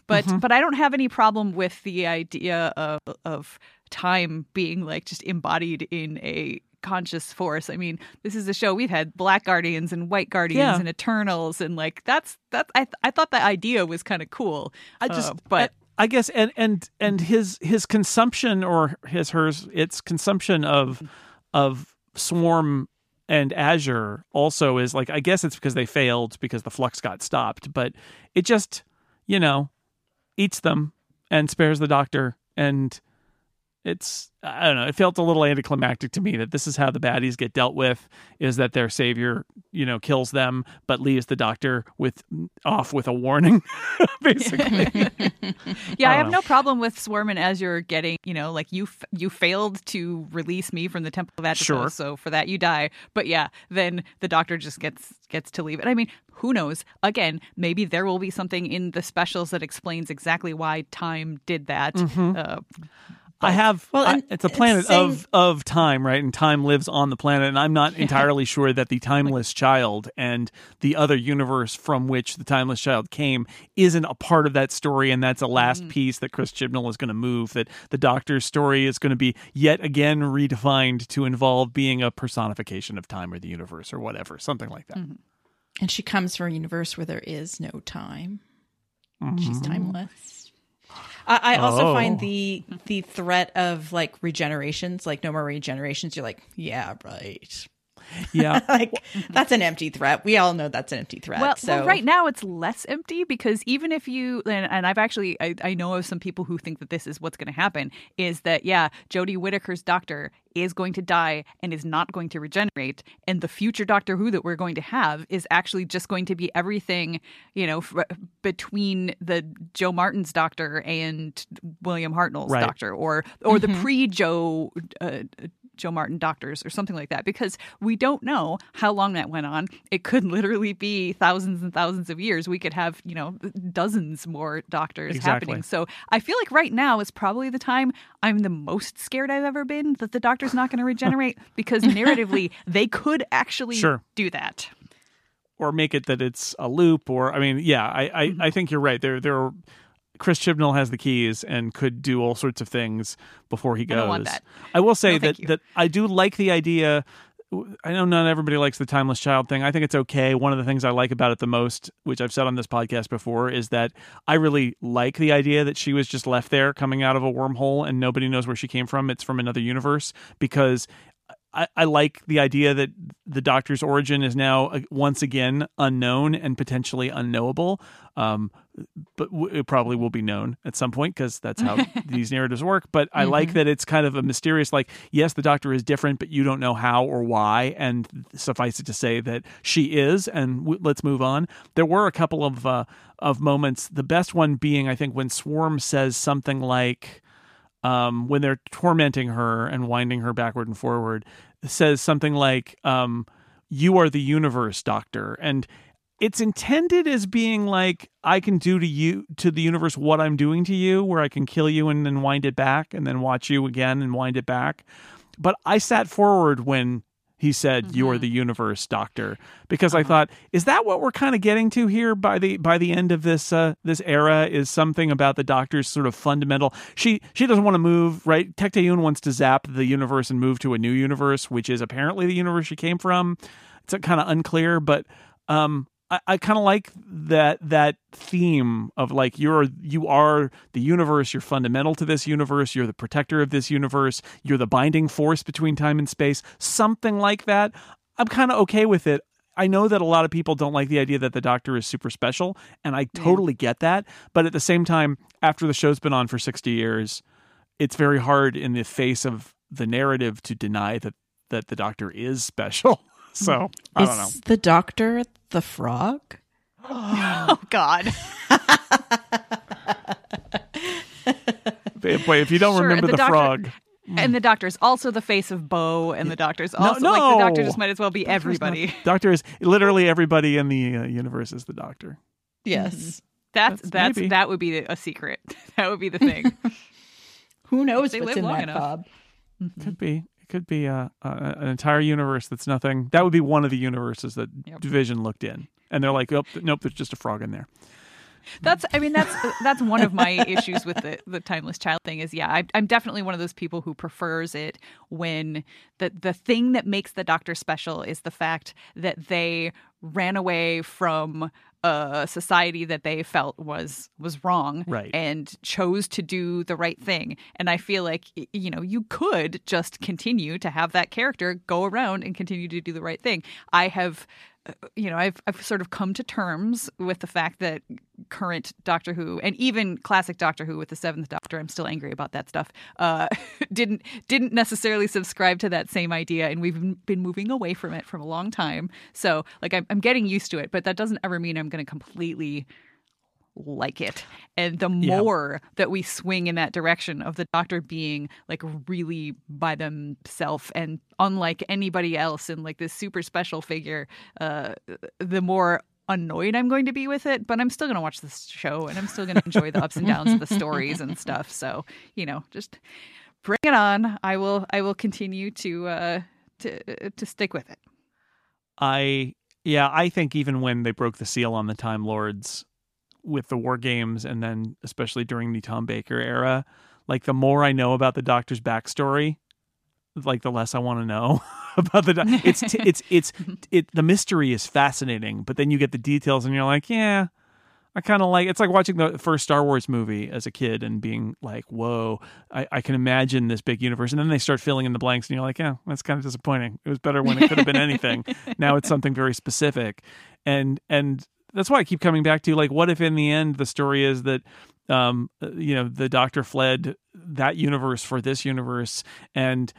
but but I don't have any problem with the idea of of time being like just embodied in a conscious force. I mean, this is a show we've had Black Guardians and White Guardians Yeah. and Eternals and like that's that I I thought that idea was kind of cool. I just Uh, but I, guess and and and mm-hmm. his his consumption or his hers its consumption of mm-hmm. of swarm and azure also is like I guess it's because they failed because the flux got stopped but it just you know eats them and spares the doctor and it's I don't know. It felt a little anticlimactic to me that this is how the baddies get dealt with: is that their savior, you know, kills them, but leaves the doctor with off with a warning, basically. Yeah, I I, have know. no problem with Swarm and Azure getting, you know, like you f- you failed to release me from the Temple of Atropos, Sure. so for that you die. But yeah, then the Doctor just gets gets to leave it. I mean, who knows? Again, maybe there will be something in the specials that explains exactly why time did that. Mm-hmm. Uh, I have. Well, I- it's a planet saying- of of time, right? And time lives on the planet, and I'm not entirely sure that the timeless child and the other universe from which the timeless child came isn't a part of that story, and that's a last mm-hmm. piece that Chris Chibnall is going to move. That the Doctor's story is going to be yet again redefined to involve being a personification of time or the universe or whatever, something like that. Mm-hmm. And she comes from a universe where there is no time. She's mm-hmm. timeless. I, I also Oh. find the the threat of like regenerations, like no more regenerations. You're like, yeah, right. Yeah. like that's an empty threat. We all know that's an empty threat. Well, so well, right now it's less empty because even if you and, and I've actually I, I know of some people who think that this is what's going to happen is that yeah, Jodie Whittaker's doctor is going to die and is not going to regenerate, and the future Doctor Who that we're going to have is actually just going to be everything you know f- between the Jo Martin's doctor and William Hartnell's Right. doctor, or or the pre Jo. Uh, Jo Martin doctors or something like that because we don't know how long that went on. It could literally be thousands and thousands of years. We could have, you know, dozens more doctors Exactly. happening. So I feel like right now is probably the time I'm the most scared I've ever been that the doctor's not going to regenerate because narratively they could actually Sure. do that. or make it that it's a loop or i mean yeah i i, mm-hmm. I think you're right there there are Chris Chibnall has the keys and could do all sorts of things before he goes. that. I will say No, that that I do like the idea. I know not everybody likes the timeless child thing. I think it's okay. One of the things I like about it the most, which I've said on this podcast before, is that I really like the idea that she was just left there coming out of a wormhole and nobody knows where she came from. It's from another universe because I, I like the idea that the doctor's origin is now uh, once again unknown and potentially unknowable. Um, but w- it probably will be known at some point because that's how these narratives work. But I like that it's kind of a mysterious, like, yes, the doctor is different, but you don't know how or why. And suffice it to say that she is. And w- let's move on. There were a couple of uh, of moments. The best one being, I think, when Swarm says something like um, when they're tormenting her and winding her backward and forward, says something like, um, "You are the universe, Doctor," and it's intended as being like I can do to you to the universe what I'm doing to you, where I can kill you and then wind it back, and then watch you again and wind it back. But I sat forward when he said, "You are the universe, Doctor," because I thought, is that what we're kind of getting to here by the by the end of this uh, this era? Is something about the Doctor's sort of fundamental? She she doesn't want to move, right? Tecteun wants to zap the universe and move to a new universe, which is apparently the universe she came from. It's kind of unclear, but um, I, I kind of like that that theme of like you're you are the universe. You're fundamental to this universe. You're the protector of this universe. You're the binding force between time and space. Something like that. I'm kind of okay with it. I know that a lot of people don't like the idea that the Doctor is super special, and I totally get that. But at the same time, after the show's been on for 60 years, it's very hard in the face of the narrative to deny that that the Doctor is special. So I don't know. Is the doctor the frog? Oh God. Boy, if you don't Sure, remember the the, doctor- frog, And the doctor's also the face of Boe, and the doctor's No, also like the doctor no. just might as well be everybody. Doctor is literally everybody in the uh, universe is the Doctor. Yes. That's That's- that's maybe. that would be a secret. That would be the thing. Who knows They what's live in long that enough. Bob? Could be. Could be uh, uh, an entire universe that's nothing. That would be one of the universes that Yep. Division looked in, and they're like, "Oh, nope, there's just a frog in there." That's I mean that's that's one of my issues with the the timeless child thing is yeah I, I'm definitely one of those people who prefers it when the the thing that makes the doctor special is the fact that they ran away from a society that they felt was was wrong Right. and chose to do the right thing and I feel like you know you could just continue to have that character go around and continue to do the right thing I have you know, I've I've sort of come to terms with the fact that current Doctor Who and even classic Doctor Who with the Seventh Doctor, I'm still angry about that stuff. Uh, didn't didn't necessarily subscribe to that same idea, and we've been moving away from it for a long time. So, like, I'm, I'm getting used to it, but that doesn't ever mean I'm going to completely like it. And the Yeah. more that we swing in that direction of the doctor being like really by themselves and unlike anybody else and like this super special figure, uh, the more annoyed I'm going to be with it. But I'm still going to watch this show and I'm still going to enjoy the ups and downs of the stories and stuff. So, you know, just bring it on. I will, I will continue to, uh, to, to stick with it. I yeah, I think even when they broke the seal on the Time Lords with the war games and then especially during the Tom Baker era, like the more I know about the Doctor's backstory, like the less I want to know about the doc- it's t- it's it's it the mystery is fascinating, but then you get the details and you're like, yeah, I kind of like it's like watching the first Star Wars movie as a kid and being like, whoa, I, I can imagine this big universe. And then they start filling in the blanks and you're like, yeah, that's kind of disappointing. It was better when it could have been anything. now it's something very specific. And and that's why I keep coming back to like, what if in the end the story is that um uh, you know the doctor fled that universe for this universe and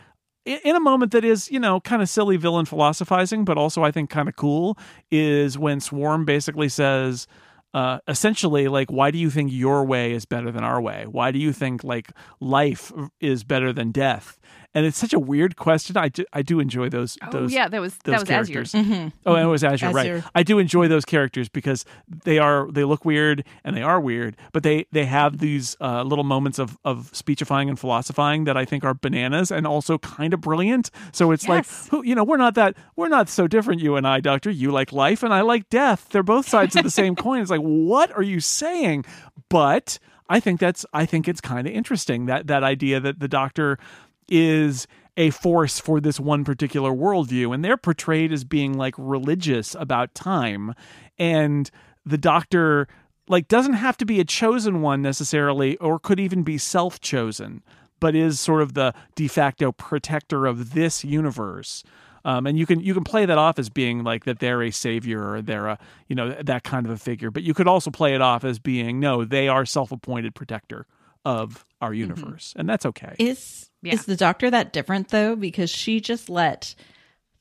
in a moment that is, you know, kind of silly villain philosophizing, but also I think kind of cool, is when Swarm basically says, uh, essentially, like, why do you think your way is better than our way? Why do you think like life is better than death? And it's such a weird question. I do, I do enjoy those. Oh those yeah, that was those that was characters. Azure. Oh, and it was Azure, right? I do enjoy those characters because they are they look weird and they are weird, but they they have these uh, little moments of of speechifying and philosophizing that I think are bananas and also kind of brilliant. So it's Yes. like, who you know, we're not that we're not so different, you and I, Doctor. You like life and I like death. They're both sides of the same coin. It's like, what are you saying? But I think that's I think it's kind of interesting that that idea that the Doctor is a force for this one particular worldview, and they're portrayed as being like religious about time, and the Doctor like doesn't have to be a chosen one necessarily, or could even be self chosen, but is sort of the de facto protector of this universe. Um, and you can you can play that off as being like that they're a savior or they're a you know that kind of a figure, but you could also play it off as being no, they are self appointed protector of our universe, and that's okay. Is Yeah. is the doctor that different though? Because she just let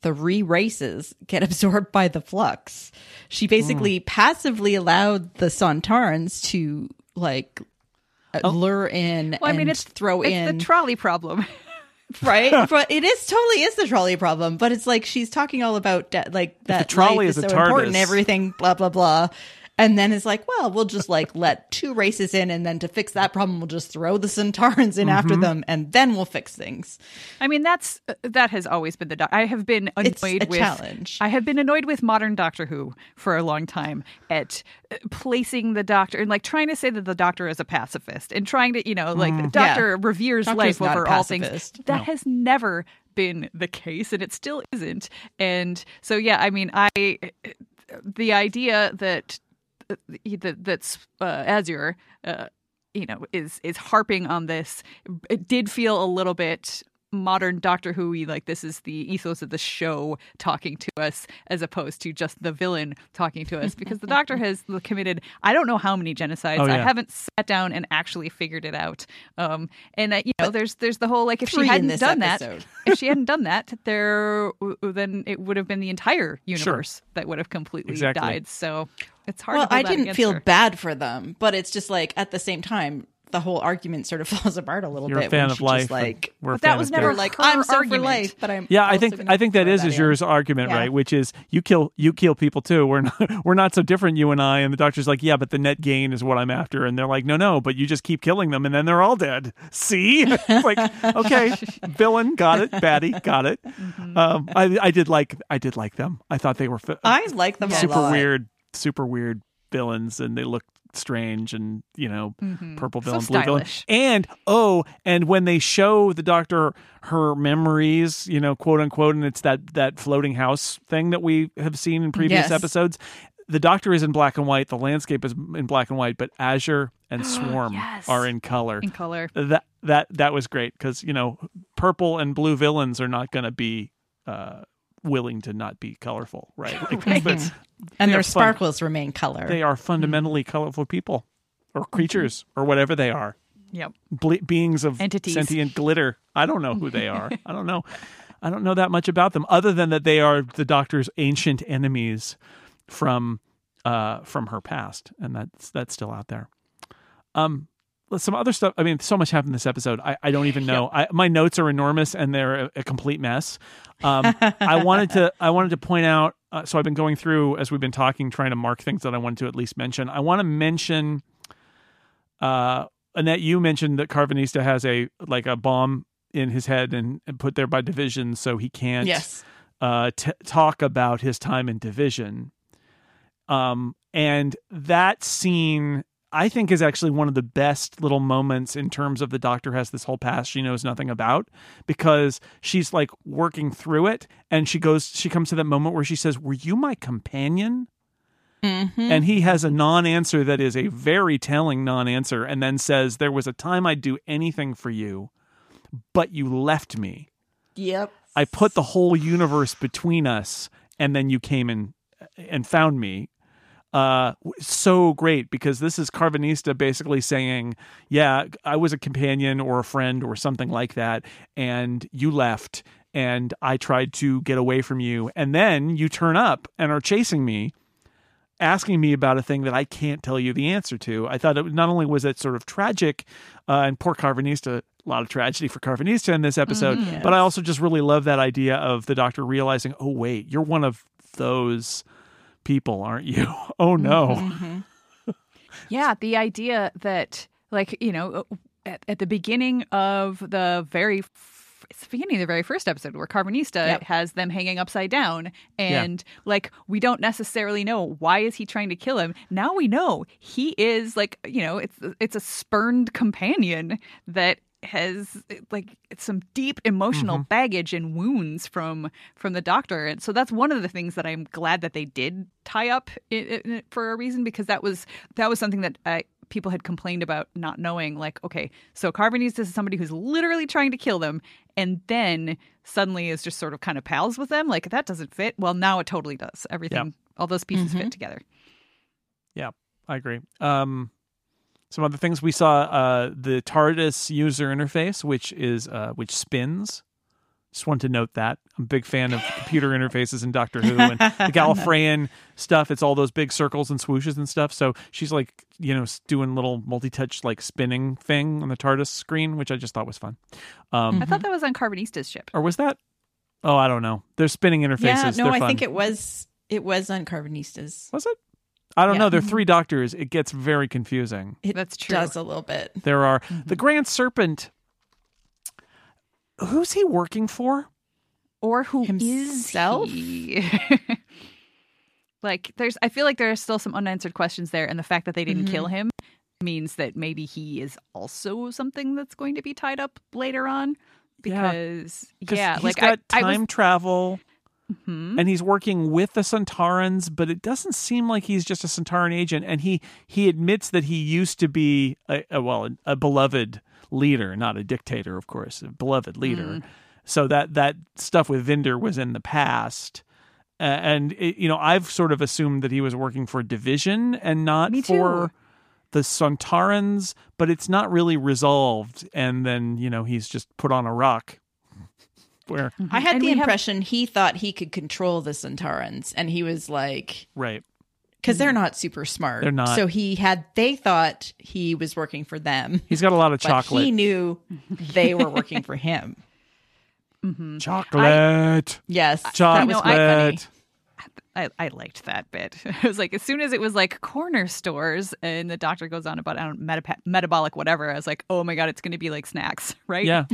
three races get absorbed by the flux. She basically passively allowed the Sontarans to like uh, lure in Well, I mean, it's throw it's in the trolley problem. right but it is totally is the trolley problem but it's like she's talking all about de- like that trolley life is is a so important TARDIS. everything blah blah blah and then it's like well we'll just like let two races in and then to fix that problem we'll just throw the Sontarans in after Mm-hmm. them and then we'll fix things I mean, that's uh, that has always been the. Doc- I have been annoyed It's a with challenge. I have been annoyed with modern Doctor Who for a long time at uh, placing the Doctor and like trying to say that the Doctor is a pacifist and trying to you know like the Doctor reveres Doctor's life not a over all things. pacifist. That has never been the case, and it still isn't. And so, yeah, I mean, I the idea that uh, that that's uh, Azure. Uh, you know is is harping on this it did feel a little bit modern doctor who like this is the ethos of the show talking to us as opposed to just the villain talking to us because the doctor has committed i don't know how many genocides Oh, i haven't sat down and actually figured it out um and uh, you know there's there's the whole like if she Three hadn't done episode. that if she hadn't done that there then it would have been the entire universe that would have completely Exactly. died so it's hard well to i didn't feel her. bad for them but it's just like at the same time the whole argument sort of falls apart a little You're bit a fan of life. like We're But that was never like her i'm so argument. for life but i'm Yeah, I think gonna I think that throw is in. Azure's argument, Yeah. right? Which is you kill you kill people too. We're not we're not so different, you and I. And the doctor's like, yeah, but the net gain is what I'm after. And they're like, no, no, but you just keep killing them, and then they're all dead. See, It's like okay, villain, got it, baddie, got it. Um, I I did like I did like them. I thought they were fi- i like them a super lot. weird, super weird villains, and they look strange and you know purple So blue villain, and oh, and when they show the doctor her memories, you know, quote unquote, and it's that that floating house thing that we have seen in previous Yes. episodes. The doctor is in black and white. The landscape is in black and white, but Azure and Swarm Yes. are in color. in color That that that was great because you know purple and blue villains are not going to be uh, willing to not be colorful, right? Like, that's- and their are fun- sparkles remain color They are fundamentally colorful people or creatures or whatever they are. yep Ble- beings of Entities. sentient glitter. I don't know who they are. I don't know. I don't know that much about them other than that they are the doctor's ancient enemies from uh from her past and that's that's still out there. Um some other stuff. I mean, so much happened this episode. I, I don't even know. I, my notes are enormous and they're a, a complete mess. Um, I wanted to I wanted to point out. Uh, so I've been going through as we've been talking, trying to mark things that I wanted to at least mention. I want to mention. Uh, Annette, you mentioned that Karvanista has a like a bomb in his head and, and put there by division, so he can't yes uh, t- talk about his time in division. Um, and that scene, I think, is actually one of the best little moments in terms of the doctor has this whole past she knows nothing about because she's like working through it, and she goes, she comes to that moment where she says, "Were you my companion?" Mm-hmm. And he has a non answer that is a very telling non answer, and then says, There was a time I'd do anything for you, but you left me. yep I put the whole universe between us, and then you came and and found me. Uh, so great because this is Karvanista basically saying, "Yeah, I was a companion or a friend or something like that, and you left, and I tried to get away from you, and then you turn up and are chasing me." asking me about a thing that I can't tell you the answer to. I thought it not only was it sort of tragic, uh, and poor Karvanista, a lot of tragedy for Karvanista in this episode, but I also just really love that idea of the doctor realizing, oh wait, you're one of those people, aren't you? oh no. Mm-hmm. Yeah, the idea that, like, you know, uh, at, at the beginning of the very it's the beginning of the very first episode where Karvanista Yep. has them hanging upside down, and like we don't necessarily know why is he trying to kill him. Now we know he is like you know it's it's a spurned companion that has like some deep emotional mm-hmm. baggage and wounds from from the doctor. And so that's one of the things that i'm glad that they did tie up in, in for a reason because that was that was something that I, people had complained about not knowing like okay so carbonese is somebody who's literally trying to kill them and then suddenly is just sort of kind of pals with them like that doesn't fit. Well now it totally does. Everything all those pieces fit mm-hmm. together. Yeah, I agree. Um, some other things we saw: uh, the TARDIS user interface, which is uh, which spins. Just want to note that I'm a big fan of computer interfaces in Doctor Who and the Gallifreyan stuff. It's all those big circles and swooshes and stuff. So she's like, you know, doing little multi-touch like spinning thing on the TARDIS screen, which I just thought was fun. Um, i thought that was on Karvanista's ship Or was that? Oh, I don't know. They're spinning interfaces. Yeah, no, They're I fun. think it was it was on Karvanista's. was it. I don't Yeah. know. There are three doctors. It gets very confusing. It That's true. does a little bit. There are Mm-hmm. the Grand Serpent. Who's he working for? or who is Himself? he? like there's I feel like there are still some unanswered questions there and the fact that they didn't kill Mm-hmm. him means that maybe he is also something that's going to be tied up later on Yeah. yeah, he's like got I, time I was travel, Mhm. and he's working with the Sontarans, but it doesn't seem like he's just a Sontaran agent. And he he admits that he used to be a, a well a, a beloved leader, not a dictator, of course, a beloved leader. Mm. So that that stuff with Vinder was in the past. Uh, and it, you know, I've sort of assumed that he was working for Division and not for the Sontarans, but it's not really resolved. And then you know he's just put on a rock. Where mm-hmm. I had And the we have- impression he thought he could control the Sontarans, and he was like, right? because they're mm-hmm. not super smart. They're not. So he had. They thought he was working for them, He's got a lot of but chocolate. he knew they were working for him. Mm-hmm. chocolate, Yes, that chocolate. was quite funny. I, I I liked that bit. It was like as soon as it was like corner stores and the doctor goes on about I don't meta- metabolic whatever. I was like, oh my god, it's going to be like snacks, right? Yeah,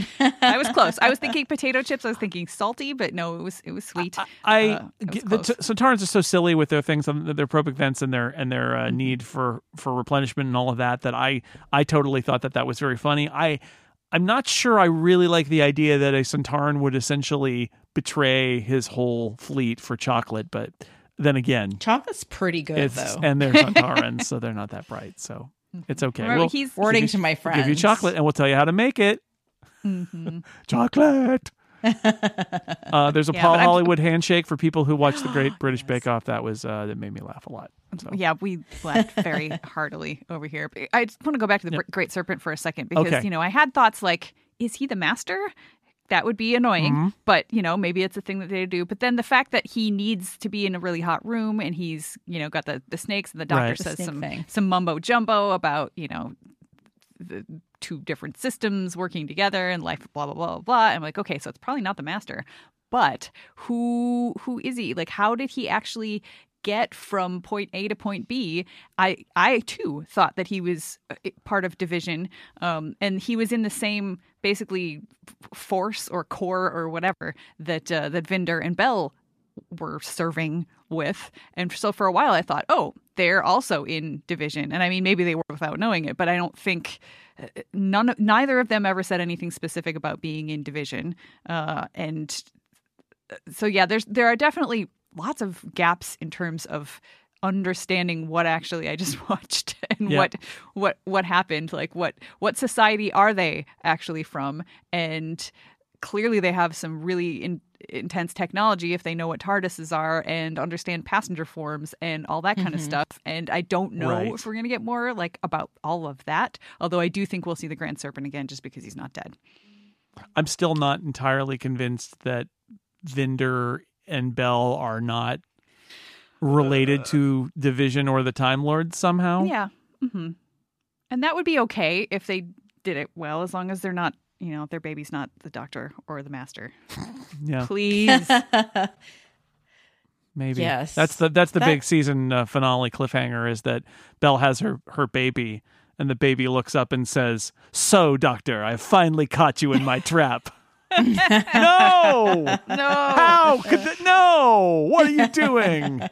I was close. I was thinking potato chips. I was thinking salty, but no, it was it was sweet. I Uh, was the close. t- Sontarans are so silly with their things, on their probic vents and their and their uh, need for for replenishment and all of that. That I I totally thought that that was very funny. I I'm not sure I really like the idea that a Sontaran would essentially betray his whole fleet for chocolate, but then again, Chocolate's pretty good though. and they're Sontarans, so they're not that bright. So it's okay. Remember, We'll he's- you- to my we'll give you chocolate, and we'll tell you how to make it. Mhm. Chocolate. uh, there's a Yeah, Paul Hollywood handshake for people who watch the Great British Bake Off. That was uh, that made me laugh a lot. So. Yeah, we laughed very heartily over here. But I just want to go back to the Yep. Great Serpent for a second because Okay. you know I had thoughts like, is he the master? That would be annoying, Mhm. but you know maybe it's a thing that they do. But then the fact that he needs to be in a really hot room and he's you know got the the snakes and the doctor Right. Says snake some thing. some mumbo jumbo about you know the two different systems working together and life blah blah blah blah. I'm like, okay, so it's probably not the master, but who who is he? Like, how did he actually get from point A to point B? I I too thought that he was uh, part of division, um, and he was in the same basically force or core or whatever that uh, that Vinder and Bel were serving with. And so for a while I thought, oh, they're also in division. And I mean, maybe they were without knowing it, but I don't think uh, none neither of them ever said anything specific about being in division. Uh, and uh, so yeah, there's there are definitely lots of gaps in terms of understanding what actually I just watched and Yeah. what what what happened like what what society are they actually from and clearly they have some really in, intense technology if they know what TARDISes are and understand passenger forms and all that kind of stuff. And I don't know Right. if we're going to get more like about all of that. Although I do think we'll see the Grand Serpent again just because he's not dead. I'm still not entirely convinced that Vinder and Bel are not related to Division or the Time Lords somehow. Yeah. hmm And that would be okay if they did it well, as long as they're not, you know, their baby's not the doctor or the master. Yeah, Please. maybe. Yes. that's the that's the That- big season uh, finale cliffhanger is that Bel has her her baby, and the baby looks up and says, "So, Doctor, I have finally caught you in my trap." no, No. how could that? No, what are you doing?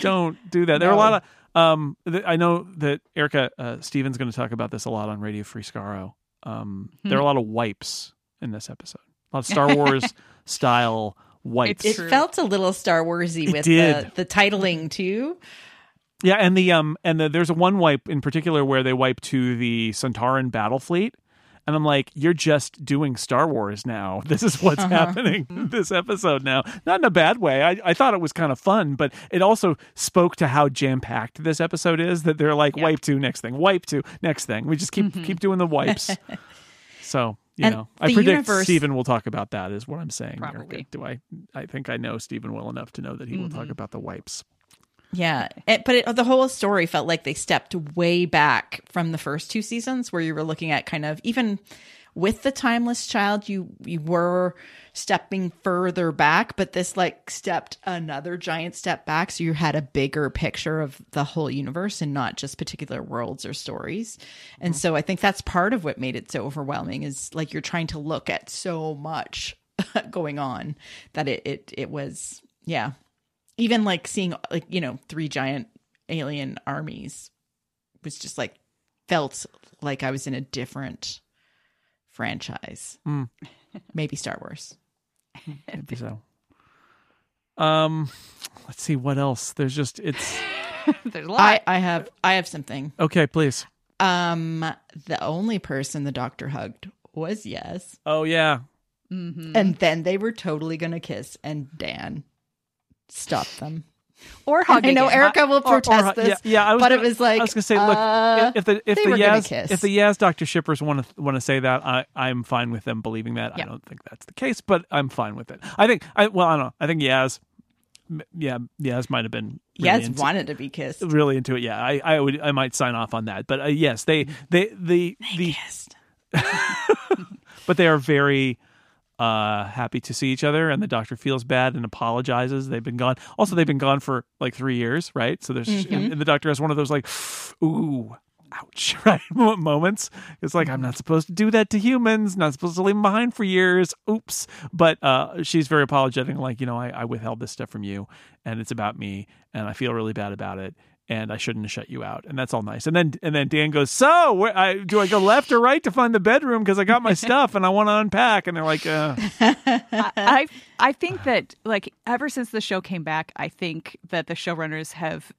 Don't do that. There are a lot of. Um, th- I know that Erika uh, Stevens going to talk about this a lot on Radio Free Skaro. Um, there are a lot of wipes in this episode. A lot of Star Wars style wipes. It True. felt a little Star Warsy It with did. the the titling too. Yeah, and the um and the, there's a one wipe in particular where they wipe to the Sontaran battle fleet, and I'm like, you're just doing Star Wars now. This is what's uh-huh. happening this episode now. Not in a bad way. I, I thought it was kind of fun, but it also spoke to how jam packed this episode is. That they're like, wipe to next thing, wipe to next thing. We just keep mm-hmm. keep doing the wipes. so you And know, I predict universe- Stephen will talk about that. Is what I'm saying. Erika. Probably. Do I? I think I know Stephen well enough to know that he will talk mm-hmm. about the wipes. Yeah, it, but it, the whole story felt like they stepped way back from the first two seasons, where you were looking at kind of even with the timeless child, you you were stepping further back, but this like stepped another giant step back, so you had a bigger picture of the whole universe and not just particular worlds or stories. And so I think that's part of what made it so overwhelming is like you're trying to look at so much going on that it it it was yeah even like seeing like you know three giant alien armies was just like felt like I was in a different franchise. Hmm. Maybe Star Wars. Maybe so. Um, let's see what else. There's just it's There's a lot. I I have I have something. okay. Please. Um the only person the doctor hugged was yes. Oh yeah, Mhm. And then they were totally going to kiss and Dan stopped them. or hugging. I know it. Erika will Or- or- protest this. yeah, yeah. I was but gonna, it was like I was gonna say, look, uh, if the if the Yaz if the Yaz Doctor shippers want to want to say that, I I'm fine with them believing that. Yeah. I don't think that's the case, but I'm fine with it. I think I well I don't know. I think Yaz, yeah, Yaz might have been really yes into, wanted to be kissed. really into it. Yeah, I I would I might sign off on that. But uh, yes, they they the the Kissed. but they are very uh happy to see each other and the doctor feels bad and apologizes. They've been gone. Also they've been gone for like three years right? So there's and, and the doctor has one of those like ooh ouch right moments. It's like i'm not supposed to do that to humans not supposed to leave them behind for years. Oops. But uh she's very apologetic like you know I, I withheld this stuff from you and it's about me and i feel really bad about it and I shouldn't have shut you out, and that's all nice. And then and then Dan goes, "So, where, I, do I go left or right to find the bedroom? Because I got my stuff and I want to unpack." And they're like, uh, I I think that like ever since the show came back, I think that the showrunners have,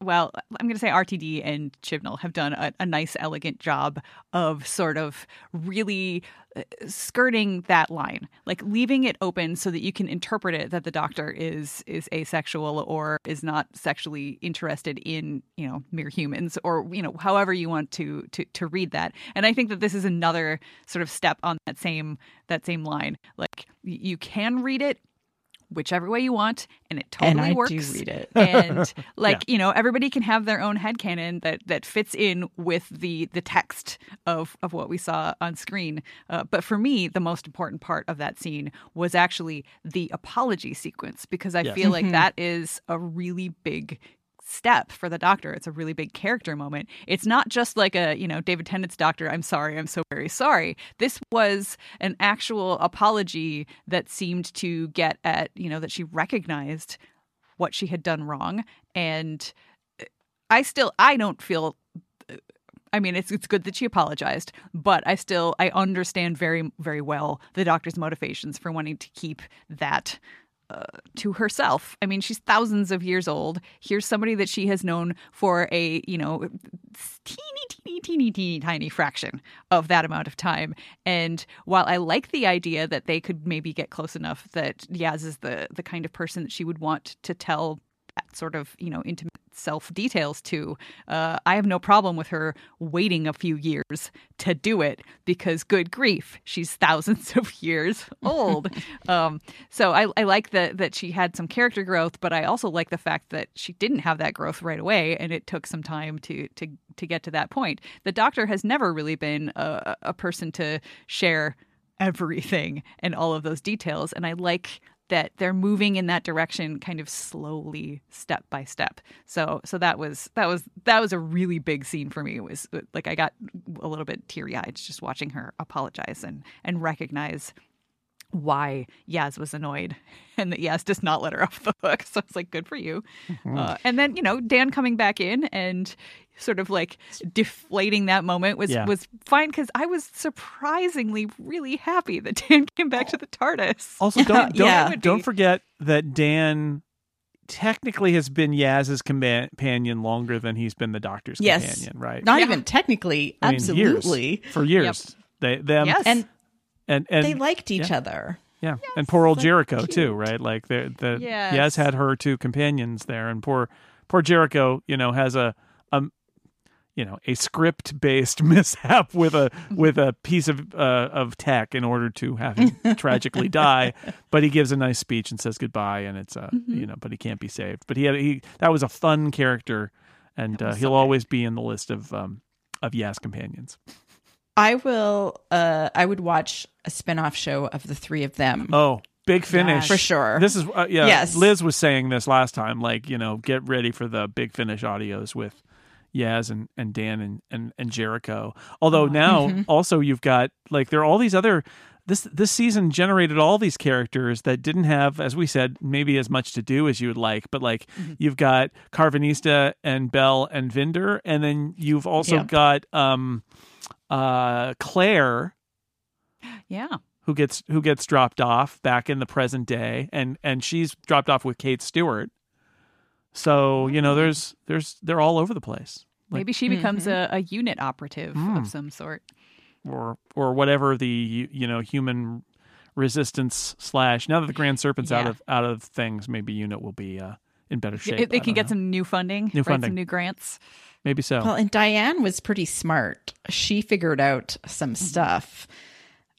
well, I'm going to say RTD and Chibnall have done a, a nice, elegant job of sort of really uh, skirting that line, like leaving it open so that you can interpret it that the doctor is is asexual or is not sexually interested in you know mere humans or you know however you want to to to read that. And I think that this is another sort of step on that same that same line. Like you can read it whichever way you want and it totally and I works do read it. and like you know everybody can have their own headcanon that that fits in with the the text of of what we saw on screen uh, but for me the most important part of that scene was actually the apology sequence because i Yes. feel like that is a really big step for the doctor. It's a really big character moment. It's not just like a you know david tennant's doctor i'm sorry i'm so very sorry. This was an actual apology that seemed to get at you know that she recognized what she had done wrong. And uh, i still i don't feel uh, I mean, it's it's good that she apologized, but I still I understand very very well the doctor's motivations for wanting to keep that to herself. I mean, she's thousands of years old. Here's somebody that she has known for a you know teeny teeny teeny teeny tiny fraction of that amount of time. And while I like the idea that they could maybe get close enough that Yaz is the the kind of person that she would want to tell that sort of you know intimate self details to uh, i have no problem with her waiting a few years to do it because good grief she's thousands of years old. Um, so I, I like that that she had some character growth but i also like the fact that she didn't have that growth right away and it took some time to to to get to that point. The doctor has never really been a, a person to share everything and all of those details and i like that they're moving in that direction kind of slowly step by step. So so that was that was that was a really big scene for me. It was like i got a little bit teary-eyed just watching her apologize and and recognize why Yaz was annoyed and that Yaz does not let her off the hook. So it's like, good for you. Uh, and then, you know, Dan coming back in and sort of like deflating that moment was, Yeah. was fine because I was surprisingly really happy that Dan came back to the TARDIS. Also, don't don't, Yeah. Don't forget that Dan technically has been Yaz's companion longer than he's been the Doctor's Yes. companion, right? Not Yeah. even technically, I mean, years. absolutely. for years. They them Yes. And and and they liked each yeah. other. yeah, and poor old so Jericho too, right? Like the the Yes. Yaz had her two companions there, and poor poor Jericho, you know, has a um you know a script based mishap with a with a piece of uh, of tech in order to have him tragically die but he gives a nice speech and says goodbye and it's uh you know but he can't be saved but he had he that was a fun character and uh, he'll good. always be in the list of um of Yaz companions I will. Uh, I would watch a spin-off show of the three of them oh big finish for sure. This is uh, yeah. Yes. Liz was saying this last time. Like you know, get ready for the big finish audios with Yaz and, and Dan and, and and Jericho. Although now Mm-hmm. also you've got like there are all these other. This this season generated all these characters that didn't have, as we said, maybe as much to do as you would like. But like Mm-hmm. you've got Karvanista and Bel and Vinder, and then you've also Yeah. got um uh Claire yeah. who gets who gets dropped off back in the present day and and she's dropped off with Kate Stewart. So, you know, there's there's they're all over the place. Like- Maybe she becomes a, a unit operative Mm. of some sort. Or or whatever the you know human resistance slash now that the Grand Serpent's out of out of things, maybe unit will be uh in better shape. They, they can get know. some new funding, New funding. some new grants. maybe so. Well, and Diane was pretty smart. She figured out some Mm-hmm. stuff,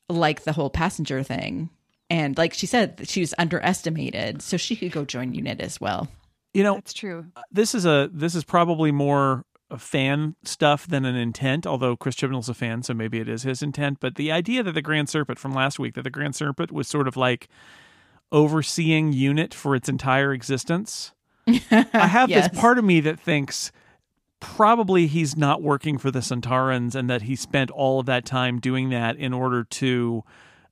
like the whole passenger thing. And like she said, she was underestimated, so she could go join unit as well. you know, That's true. this is a this is probably more a fan stuff than an intent. Although Chris Chibnall's a fan, so maybe it is his intent. But the idea that the Grand Serpent from last week, that the Grand Serpent was sort of like overseeing unit for its entire existence. I have Yes. this part of me that thinks probably he's not working for the Sontarans and that he spent all of that time doing that in order to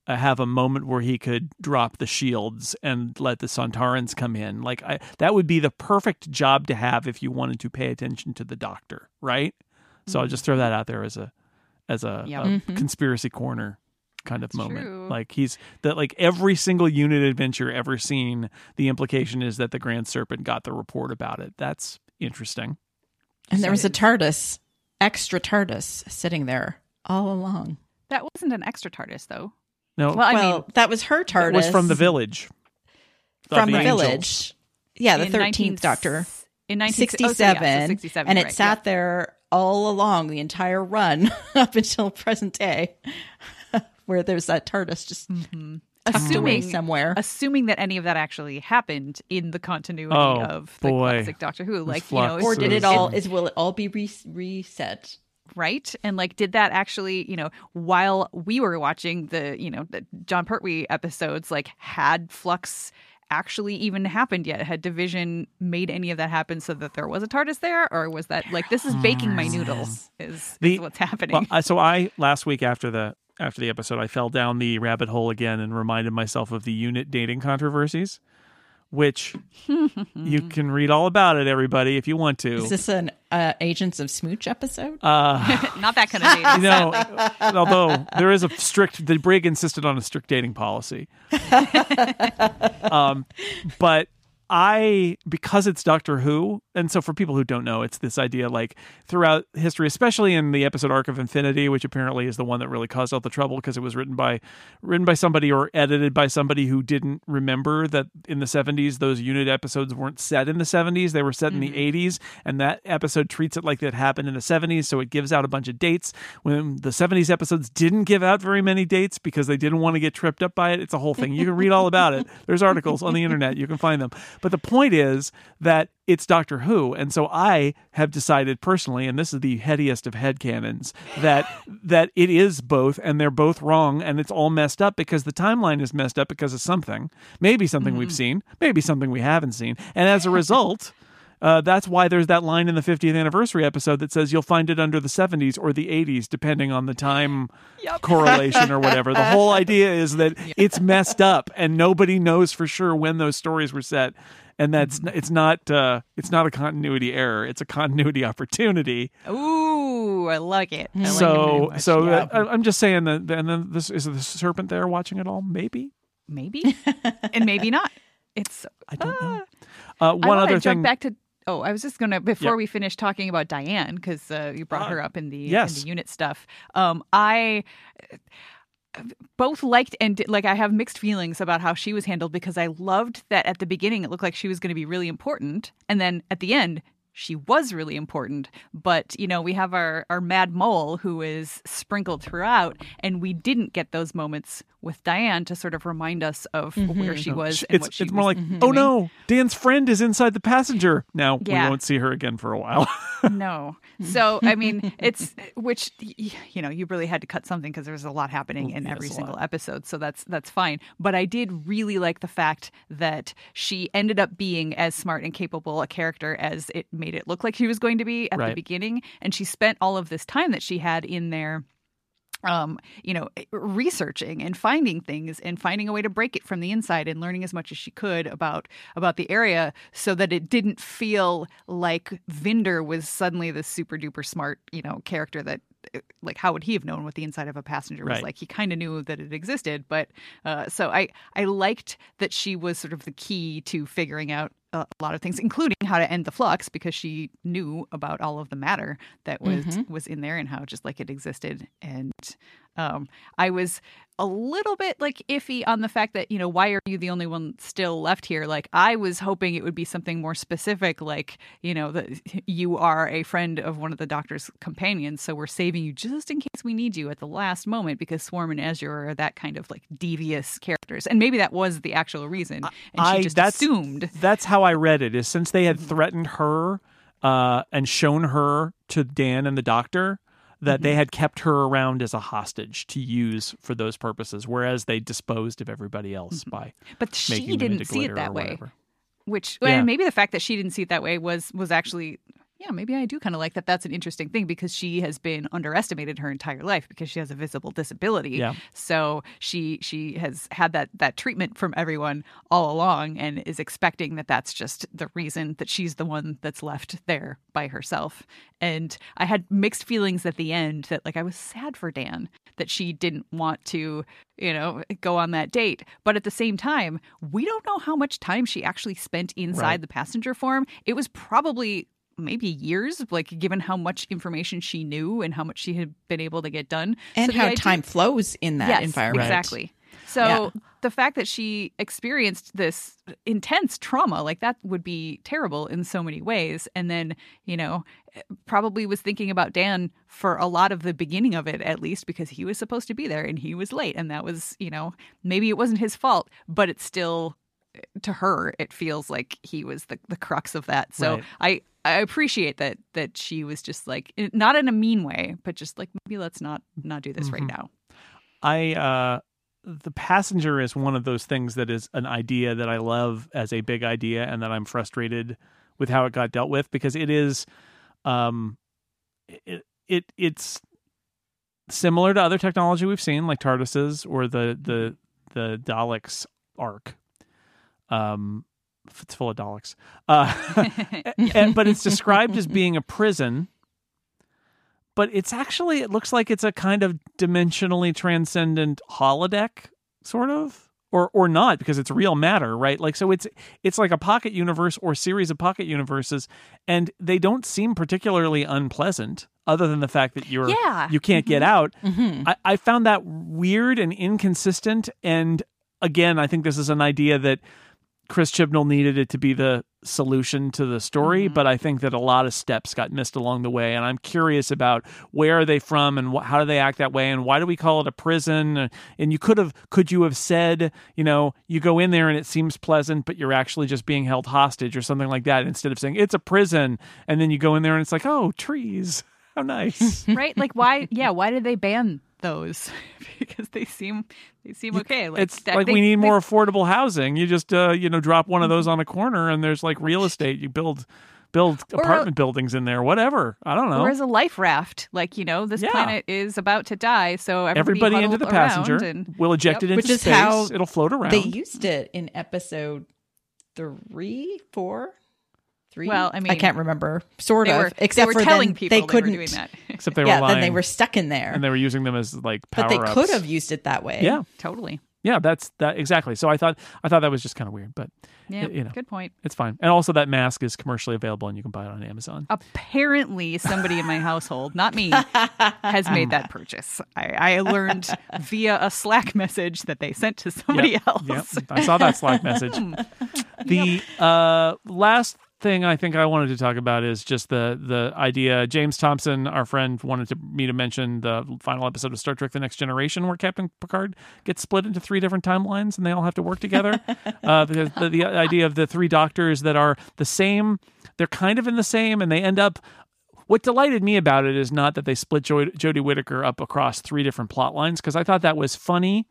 Uh, have a moment where he could drop the shields and let the Sontarans come in. Like I, that would be the perfect job to have if you wanted to pay attention to the Doctor, right? So I'll mm-hmm. just throw that out there as a as a, Yep. a mm-hmm. conspiracy corner kind of That's moment. true. Like he's that like every single unit adventure ever seen, the implication is that the Grand Serpent got the report about it. That's interesting. And there was a TARDIS, extra TARDIS, sitting there all along. That wasn't an extra TARDIS, though. No, Well, I well, mean, that was her TARDIS. it was from the village. From the, angels. village. Yeah, the in 13th 19 Doctor. In 19, 67, oh, so yeah, so 67 and right, it sat yeah. there all along the entire run up until present day where there's that TARDIS just mm-hmm. tucked away Assuming, somewhere. assuming that any of that actually happened in the continuity Oh, of the boy. classic Doctor Who, like you know, or did it all is will it all be re- reset? Right? And like did that actually you know while we were watching the you know the Jon Pertwee episodes like had flux actually even happened yet? Had division made any of that happen so that there was a tardis there? Or was that like this is baking my noodles is, The- is what's happening. Well, so I last week after the after the episode, I fell down the rabbit hole again and reminded myself of the unit dating controversies, which you can read all about it, everybody, if you want to. Is this an uh, Agents of Smooch episode? uh, not that kind of dating you know, although there is a strict, the Brig insisted on a strict dating policy. um, but I, because it's Doctor Who, and so for people who don't know, it's this idea like throughout history, especially in the episode Arc of Infinity, which apparently is the one that really caused all the trouble because it was written by written by somebody or edited by somebody who didn't remember that in the 70s those unit episodes weren't set in the 70s, they were set in the mm-hmm. 80s, and that episode treats it like that happened in the 70s, so it gives out a bunch of dates when the 70s episodes didn't give out very many dates because they didn't want to get tripped up by it. It's a whole thing. You can read all about it. There's articles on the internet, you can find them. But the point is that it's Doctor Who, and so I have decided personally, and this is the headiest of headcanons, that that it is both, and they're both wrong, and it's all messed up because the timeline is messed up because of something, maybe something we've mm-hmm. seen, maybe something we haven't seen, and as a result. Uh, that's why there's that line in the 50th anniversary episode that says you'll find it under the 70s or the 80s, depending on the time correlation or whatever. The whole idea is that it's messed up and nobody knows for sure when those stories were set, and that's it's not uh, it's not a continuity error; it's a continuity opportunity. Ooh, I like it. I like it so much. so yeah. uh, I- I'm just saying that. And then this is the serpent there watching it all. Maybe maybe and maybe not. It's I don't Ah. know. Uh, one wanna other jump thing. back to. Oh, I was just gonna before Yep. we finish talking about Diane because uh, you brought Ah, her up in the yes. in the unit stuff. Um, I both liked and like I have mixed feelings about how she was handled because I loved that at the beginning it looked like she was going to be really important, and then at the end she was really important. But you know we have our our Mad Mole who is sprinkled throughout, and we didn't get those moments with Diane to sort of remind us of mm-hmm. where she was. and it's what she more was like, doing. oh no, Dan's friend is inside the passenger. Now Yeah. we won't see her again for a while. no. Mm-hmm. So I mean, it's which you know you really had to cut something because there was a lot happening in yes, every single lot. episode. So that's that's fine. But I did really like the fact that she ended up being as smart and capable a character as it made it look like she was going to be at the beginning, and she spent all of this time that she had in there um, you know, researching and finding things and finding a way to break it from the inside and learning as much as she could about about the area so that it didn't feel like Vinder was suddenly this super duper smart, you know, character that like how would he have known what the inside of a passenger was Right. like? He kind of knew that it existed, but uh, so I I liked that she was sort of the key to figuring out a lot of things, including how to end the flux, because she knew about all of the matter that was mm-hmm. was in there and how just like it existed. And um, I was a little bit like iffy on the fact that you know why are you the only one still left here? Like I was hoping it would be something more specific, like you know that you are a friend of one of the Doctor's companions, so we're saving you just in case we need you at the last moment because Swarm and Azure are that kind of like devious characters, and maybe that was the actual reason, and she I- just that's- assumed. That's how I read it. Is since they had Mm-hmm. threatened her uh, and shown her to Dan and the doctor that Mm-hmm. they had kept her around as a hostage to use for those purposes, whereas they disposed of everybody else by But Mm-hmm. she didn't into see it that way. whatever. which Yeah. maybe the fact that she didn't see it that way was was actually yeah maybe i do kind of like that. That's an interesting thing because she has been underestimated her entire life because she has a visible disability. Yeah. so she she has had that that treatment from everyone all along and is expecting that that's just the reason that she's the one that's left there by herself. And i had mixed feelings at the end that like i was sad for dan that she didn't want to you know go on that date. But at the same time we don't know how much time she actually spent inside Right. the passenger form. It was probably maybe years like given how much information she knew and how much she had been able to get done and So how idea- time flows in that yes, environment. Exactly. So Yeah. the fact that she experienced this intense trauma, like that would be terrible in so many ways. And then, you know, probably was thinking about Dan for a lot of the beginning of it, at least because he was supposed to be there and he was late. And that was, you know, maybe it wasn't his fault, but it's still eh, to her it feels like he was the, the crux of that so Right. i i appreciate that that she was just like not in a mean way but just like maybe let's not not do this right Mm-hmm. now I uh the passenger is one of those things that is an idea that I love as a big idea and that I'm frustrated with how it got dealt with because it is um it, it it's similar to other technology we've seen like TARDISes or the the the Daleks arc. Um it's full of Daleks. Uh and, but it's described as being a prison but it's actually it looks like it's a kind of dimensionally transcendent holodeck sort of or or not because it's real matter right like so it's it's like a pocket universe or series of pocket universes and they don't seem particularly unpleasant other than the fact that you're Yeah. you can't get out Mhm. I, I found that weird and inconsistent and again i think this is an idea that Chris Chibnall needed it to be the solution to the story, Mm-hmm. but I think that a lot of steps got missed along the way. And I'm curious about where are they from and wh- how do they act that way and why do we call it a prison? And you could have, could you have said, you know, you go in there and it seems pleasant, but you're actually just being held hostage or something like that instead of saying it's a prison. And then you go in there and it's like, oh, trees. How nice. right? Like why? Yeah, why did they ban those? because they seem they seem okay. Like, it's that- like they- we need they- more affordable housing. You just uh, you know drop one of Mm-hmm. those on a corner and there's like real estate. You build build Or a- apartment buildings in there. Whatever. I don't know. Or as a life raft, like you know, this Yeah. planet is about to die, so everybody, Everybody into the passenger. and We'll eject Yep. it into Which is space. how It'll float around. They used it in episode three, four, three. Well, I mean, I can't remember. Sort they of, were, except they were for telling then people they were couldn't. doing that. Except they were yeah, lying. then they were stuck in there. and they were using them as like power but they ups. could have used it that way. Yeah, totally. yeah. That's that exactly. So I thought I thought that was just kind of weird, but Yeah, you know. good point. it's fine. And also that mask is commercially available and you can buy it on Amazon. Apparently, somebody in my household, not me, has made that purchase. I, I learned via a Slack message that they sent to somebody Yep, else. Yep. I saw that Slack message. The uh, last thing I think I wanted to talk about is just the the idea. James Thompson, our friend, wanted to, me to mention the final episode of Star Trek: The Next Generation, where Captain Picard gets split into three different timelines, and they all have to work together. uh, because the, the idea of the three doctors that are the same, they're kind of in the same, and they end up what delighted me about it is not that they split jo- Jodie Whittaker up across three different plot lines because I thought that was funny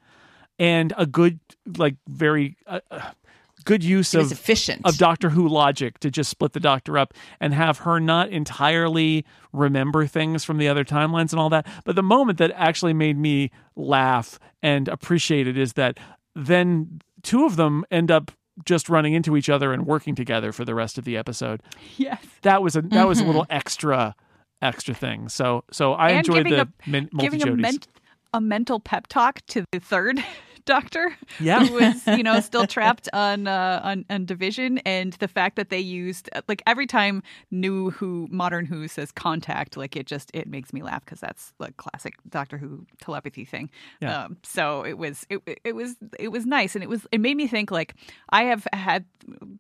and a good, like, very uh, uh, good use of efficient. of Doctor Who logic to just split the Doctor up and have her not entirely remember things from the other timelines and all that. But the moment that actually made me laugh and appreciate it is that then two of them end up just running into each other and working together for the rest of the episode Yes. that was a that was a little mm-hmm. extra extra thing. So so I And enjoyed the a- min- Giving a, a mental pep talk to the third doctor Yeah. who was you know still trapped on uh on, on division and the fact that they used like every time new who modern who says contact like it just it makes me laugh because that's the classic doctor who telepathy thing Yeah. um so it was it, it was it was nice and it was it made me think like i have had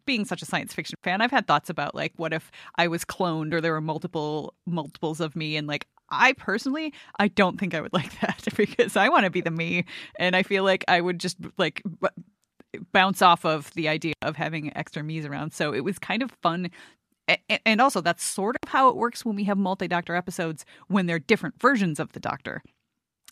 being such a science fiction fan i've had thoughts about like what if i was cloned or there were multiple multiples of me and like I personally, I don't think I would like that because I want to be the me, and I feel like I would just like b- bounce off of the idea of having extra me's around. So it was kind of fun. And also, that's sort of how it works when we have multi Doctor episodes when they're different versions of the Doctor.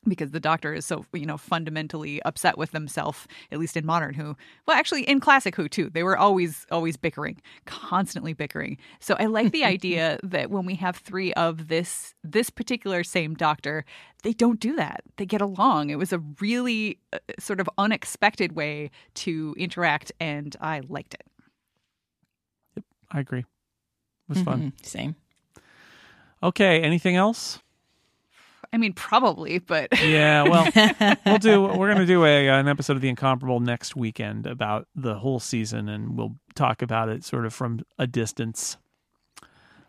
Because the Doctor is so, you know, fundamentally upset with himself, at least in modern Who. Well, actually, in classic Who, too. They were always, always bickering, constantly bickering. So I like the idea that when we have three of this, this particular same Doctor, they don't do that. They get along. It was a really uh, sort of unexpected way to interact, and I liked it. yep, I agree. It was fun. Mhm, Same. Okay, anything else? I mean, probably, but Yeah, well, we'll do. We're going to do a an episode of the Incomparable next weekend about the whole season, and we'll talk about it sort of from a distance.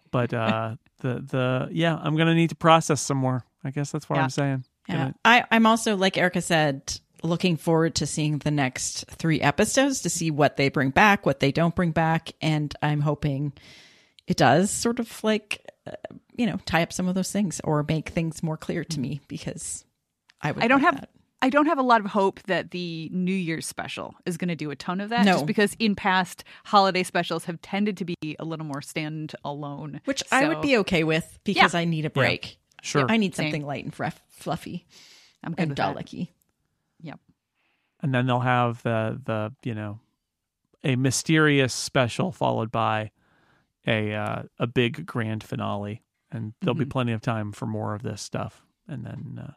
But uh, the the yeah, I'm going to need to process some more. I guess that's what Yeah. I'm saying. Yeah. Gonna- I, I'm also, like Erika said, looking forward to seeing the next three episodes to see what they bring back, what they don't bring back. And I'm hoping it does sort of like, uh, you know, tie up some of those things or make things more clear to me because I would. I don't like have that. I don't have a lot of hope that the New Year's special is going to do a ton of that. No. Just because in past holiday specials have tended to be a little more stand alone. Which I would be okay with because I need a break. Sure. I need Same. something light and fluff- fluffy I'm good and with. Dalek-y. Yep. and then they'll have the the you know a mysterious special followed by a uh, a big grand finale and there'll be Mhm. plenty of time for more of this stuff. And then uh,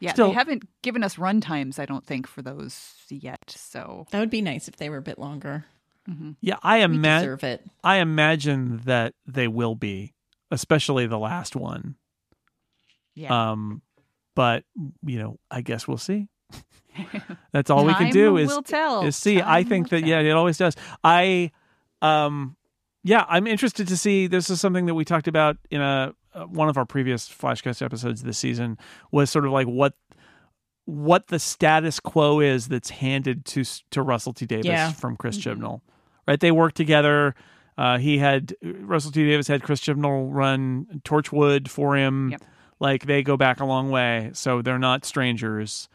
Yeah, Still- they haven't given us run times, I don't think, for those yet. So. That would be nice if they were a bit longer. yeah i imagine i imagine that they will be especially the last one. Yeah, um but you know i guess we'll see. That's all we can do is will tell. is see. I think will that yeah it always does. I um yeah i'm interested to see this is something that we talked about in a uh, one of our previous flashcast episodes this season was sort of like what what the status quo is that's handed to to Russell T Davies Yeah. from Chris Mhm. Chibnall right? They worked together. Uh, he had Russell T Davies had Chris Chibnall run Torchwood for him. Yep. Like they go back a long way, so they're not strangers.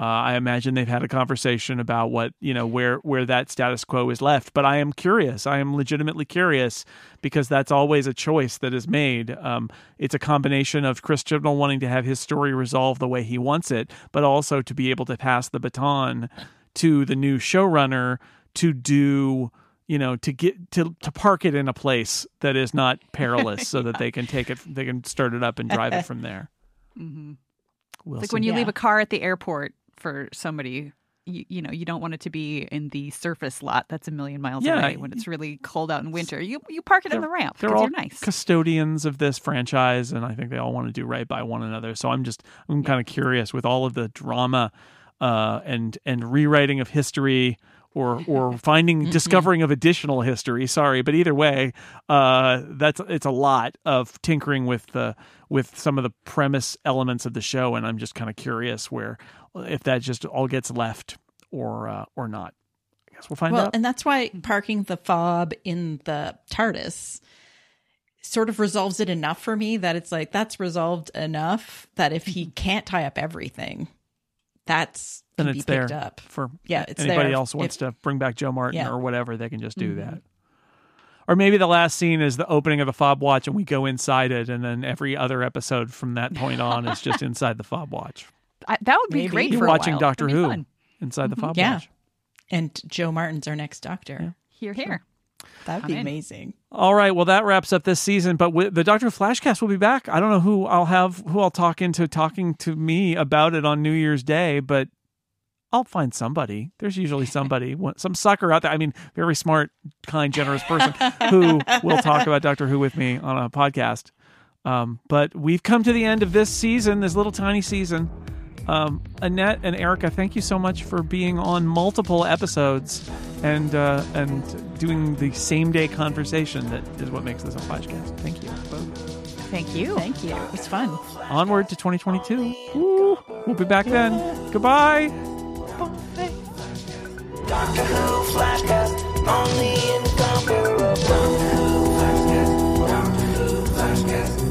Uh, I imagine they've had a conversation about what you know where where that status quo is left. But I am curious. I am legitimately curious because that's always a choice that is made. Um, it's a combination of Chris Chibnall wanting to have his story resolved the way he wants it, but also to be able to pass the baton to the new showrunner to do you know to get to to park it in a place that is not perilous so that they can take it they can start it up and drive it from there. hmm We'll like see. when you Yeah. leave a car at the airport for somebody. You, you know you don't want it to be in the surface lot that's a million miles Yeah. away when it's really cold out in winter. You you park it in the ramp they're because all you're nice. custodians of this franchise and i think they all want to do right by one another so i'm just i'm kind of curious with all of the drama uh, and and rewriting of history or or finding discovering of additional history. Sorry but either way uh, that's it's a lot of tinkering with the with some of the premise elements of the show and i'm just kind of curious where if that just all gets left or uh, or not. I guess we'll find Well, out. and that's why parking the fob in the TARDIS sort of resolves it enough for me that it's like that's resolved enough that if he can't tie up everything, that's then can it's be picked there up. for Yeah, it's anybody there. else wants If- to bring back Jo Martin Yeah. Mm-hmm. or whatever, they can just do that. Or maybe the last scene is the opening of the fob watch and we go inside it, and then every other episode from that point on is just inside the fob watch. I, that would be Maybe. great You're for a watching while. Doctor That'd Who fun. Mm-hmm. inside the fob Yeah. watch. And Jo Martin's our next doctor. Here, here. That'd I'm be amazing. All right, well that wraps up this season, but with, the Doctor Who Flashcast will be back. I don't know who I'll have who I'll talk into talking to me about it on New Year's Day, but I'll find somebody. There's usually somebody, some sucker out there. I mean, very smart, kind, generous person who will talk about Doctor Who with me on a podcast. Um, but we've come to the end of this season, this little tiny season. Um, Annette and Erika, thank you so much for being on multiple episodes and uh, and doing the same day conversation that is what makes this a flashcast. Thank you. Thank you. Thank you. It was fun. Onward to 2022. We'll be back then. Goodbye. Doctor Who Flashcast, Doctor Who Flashcast, Doctor Who Flashcast.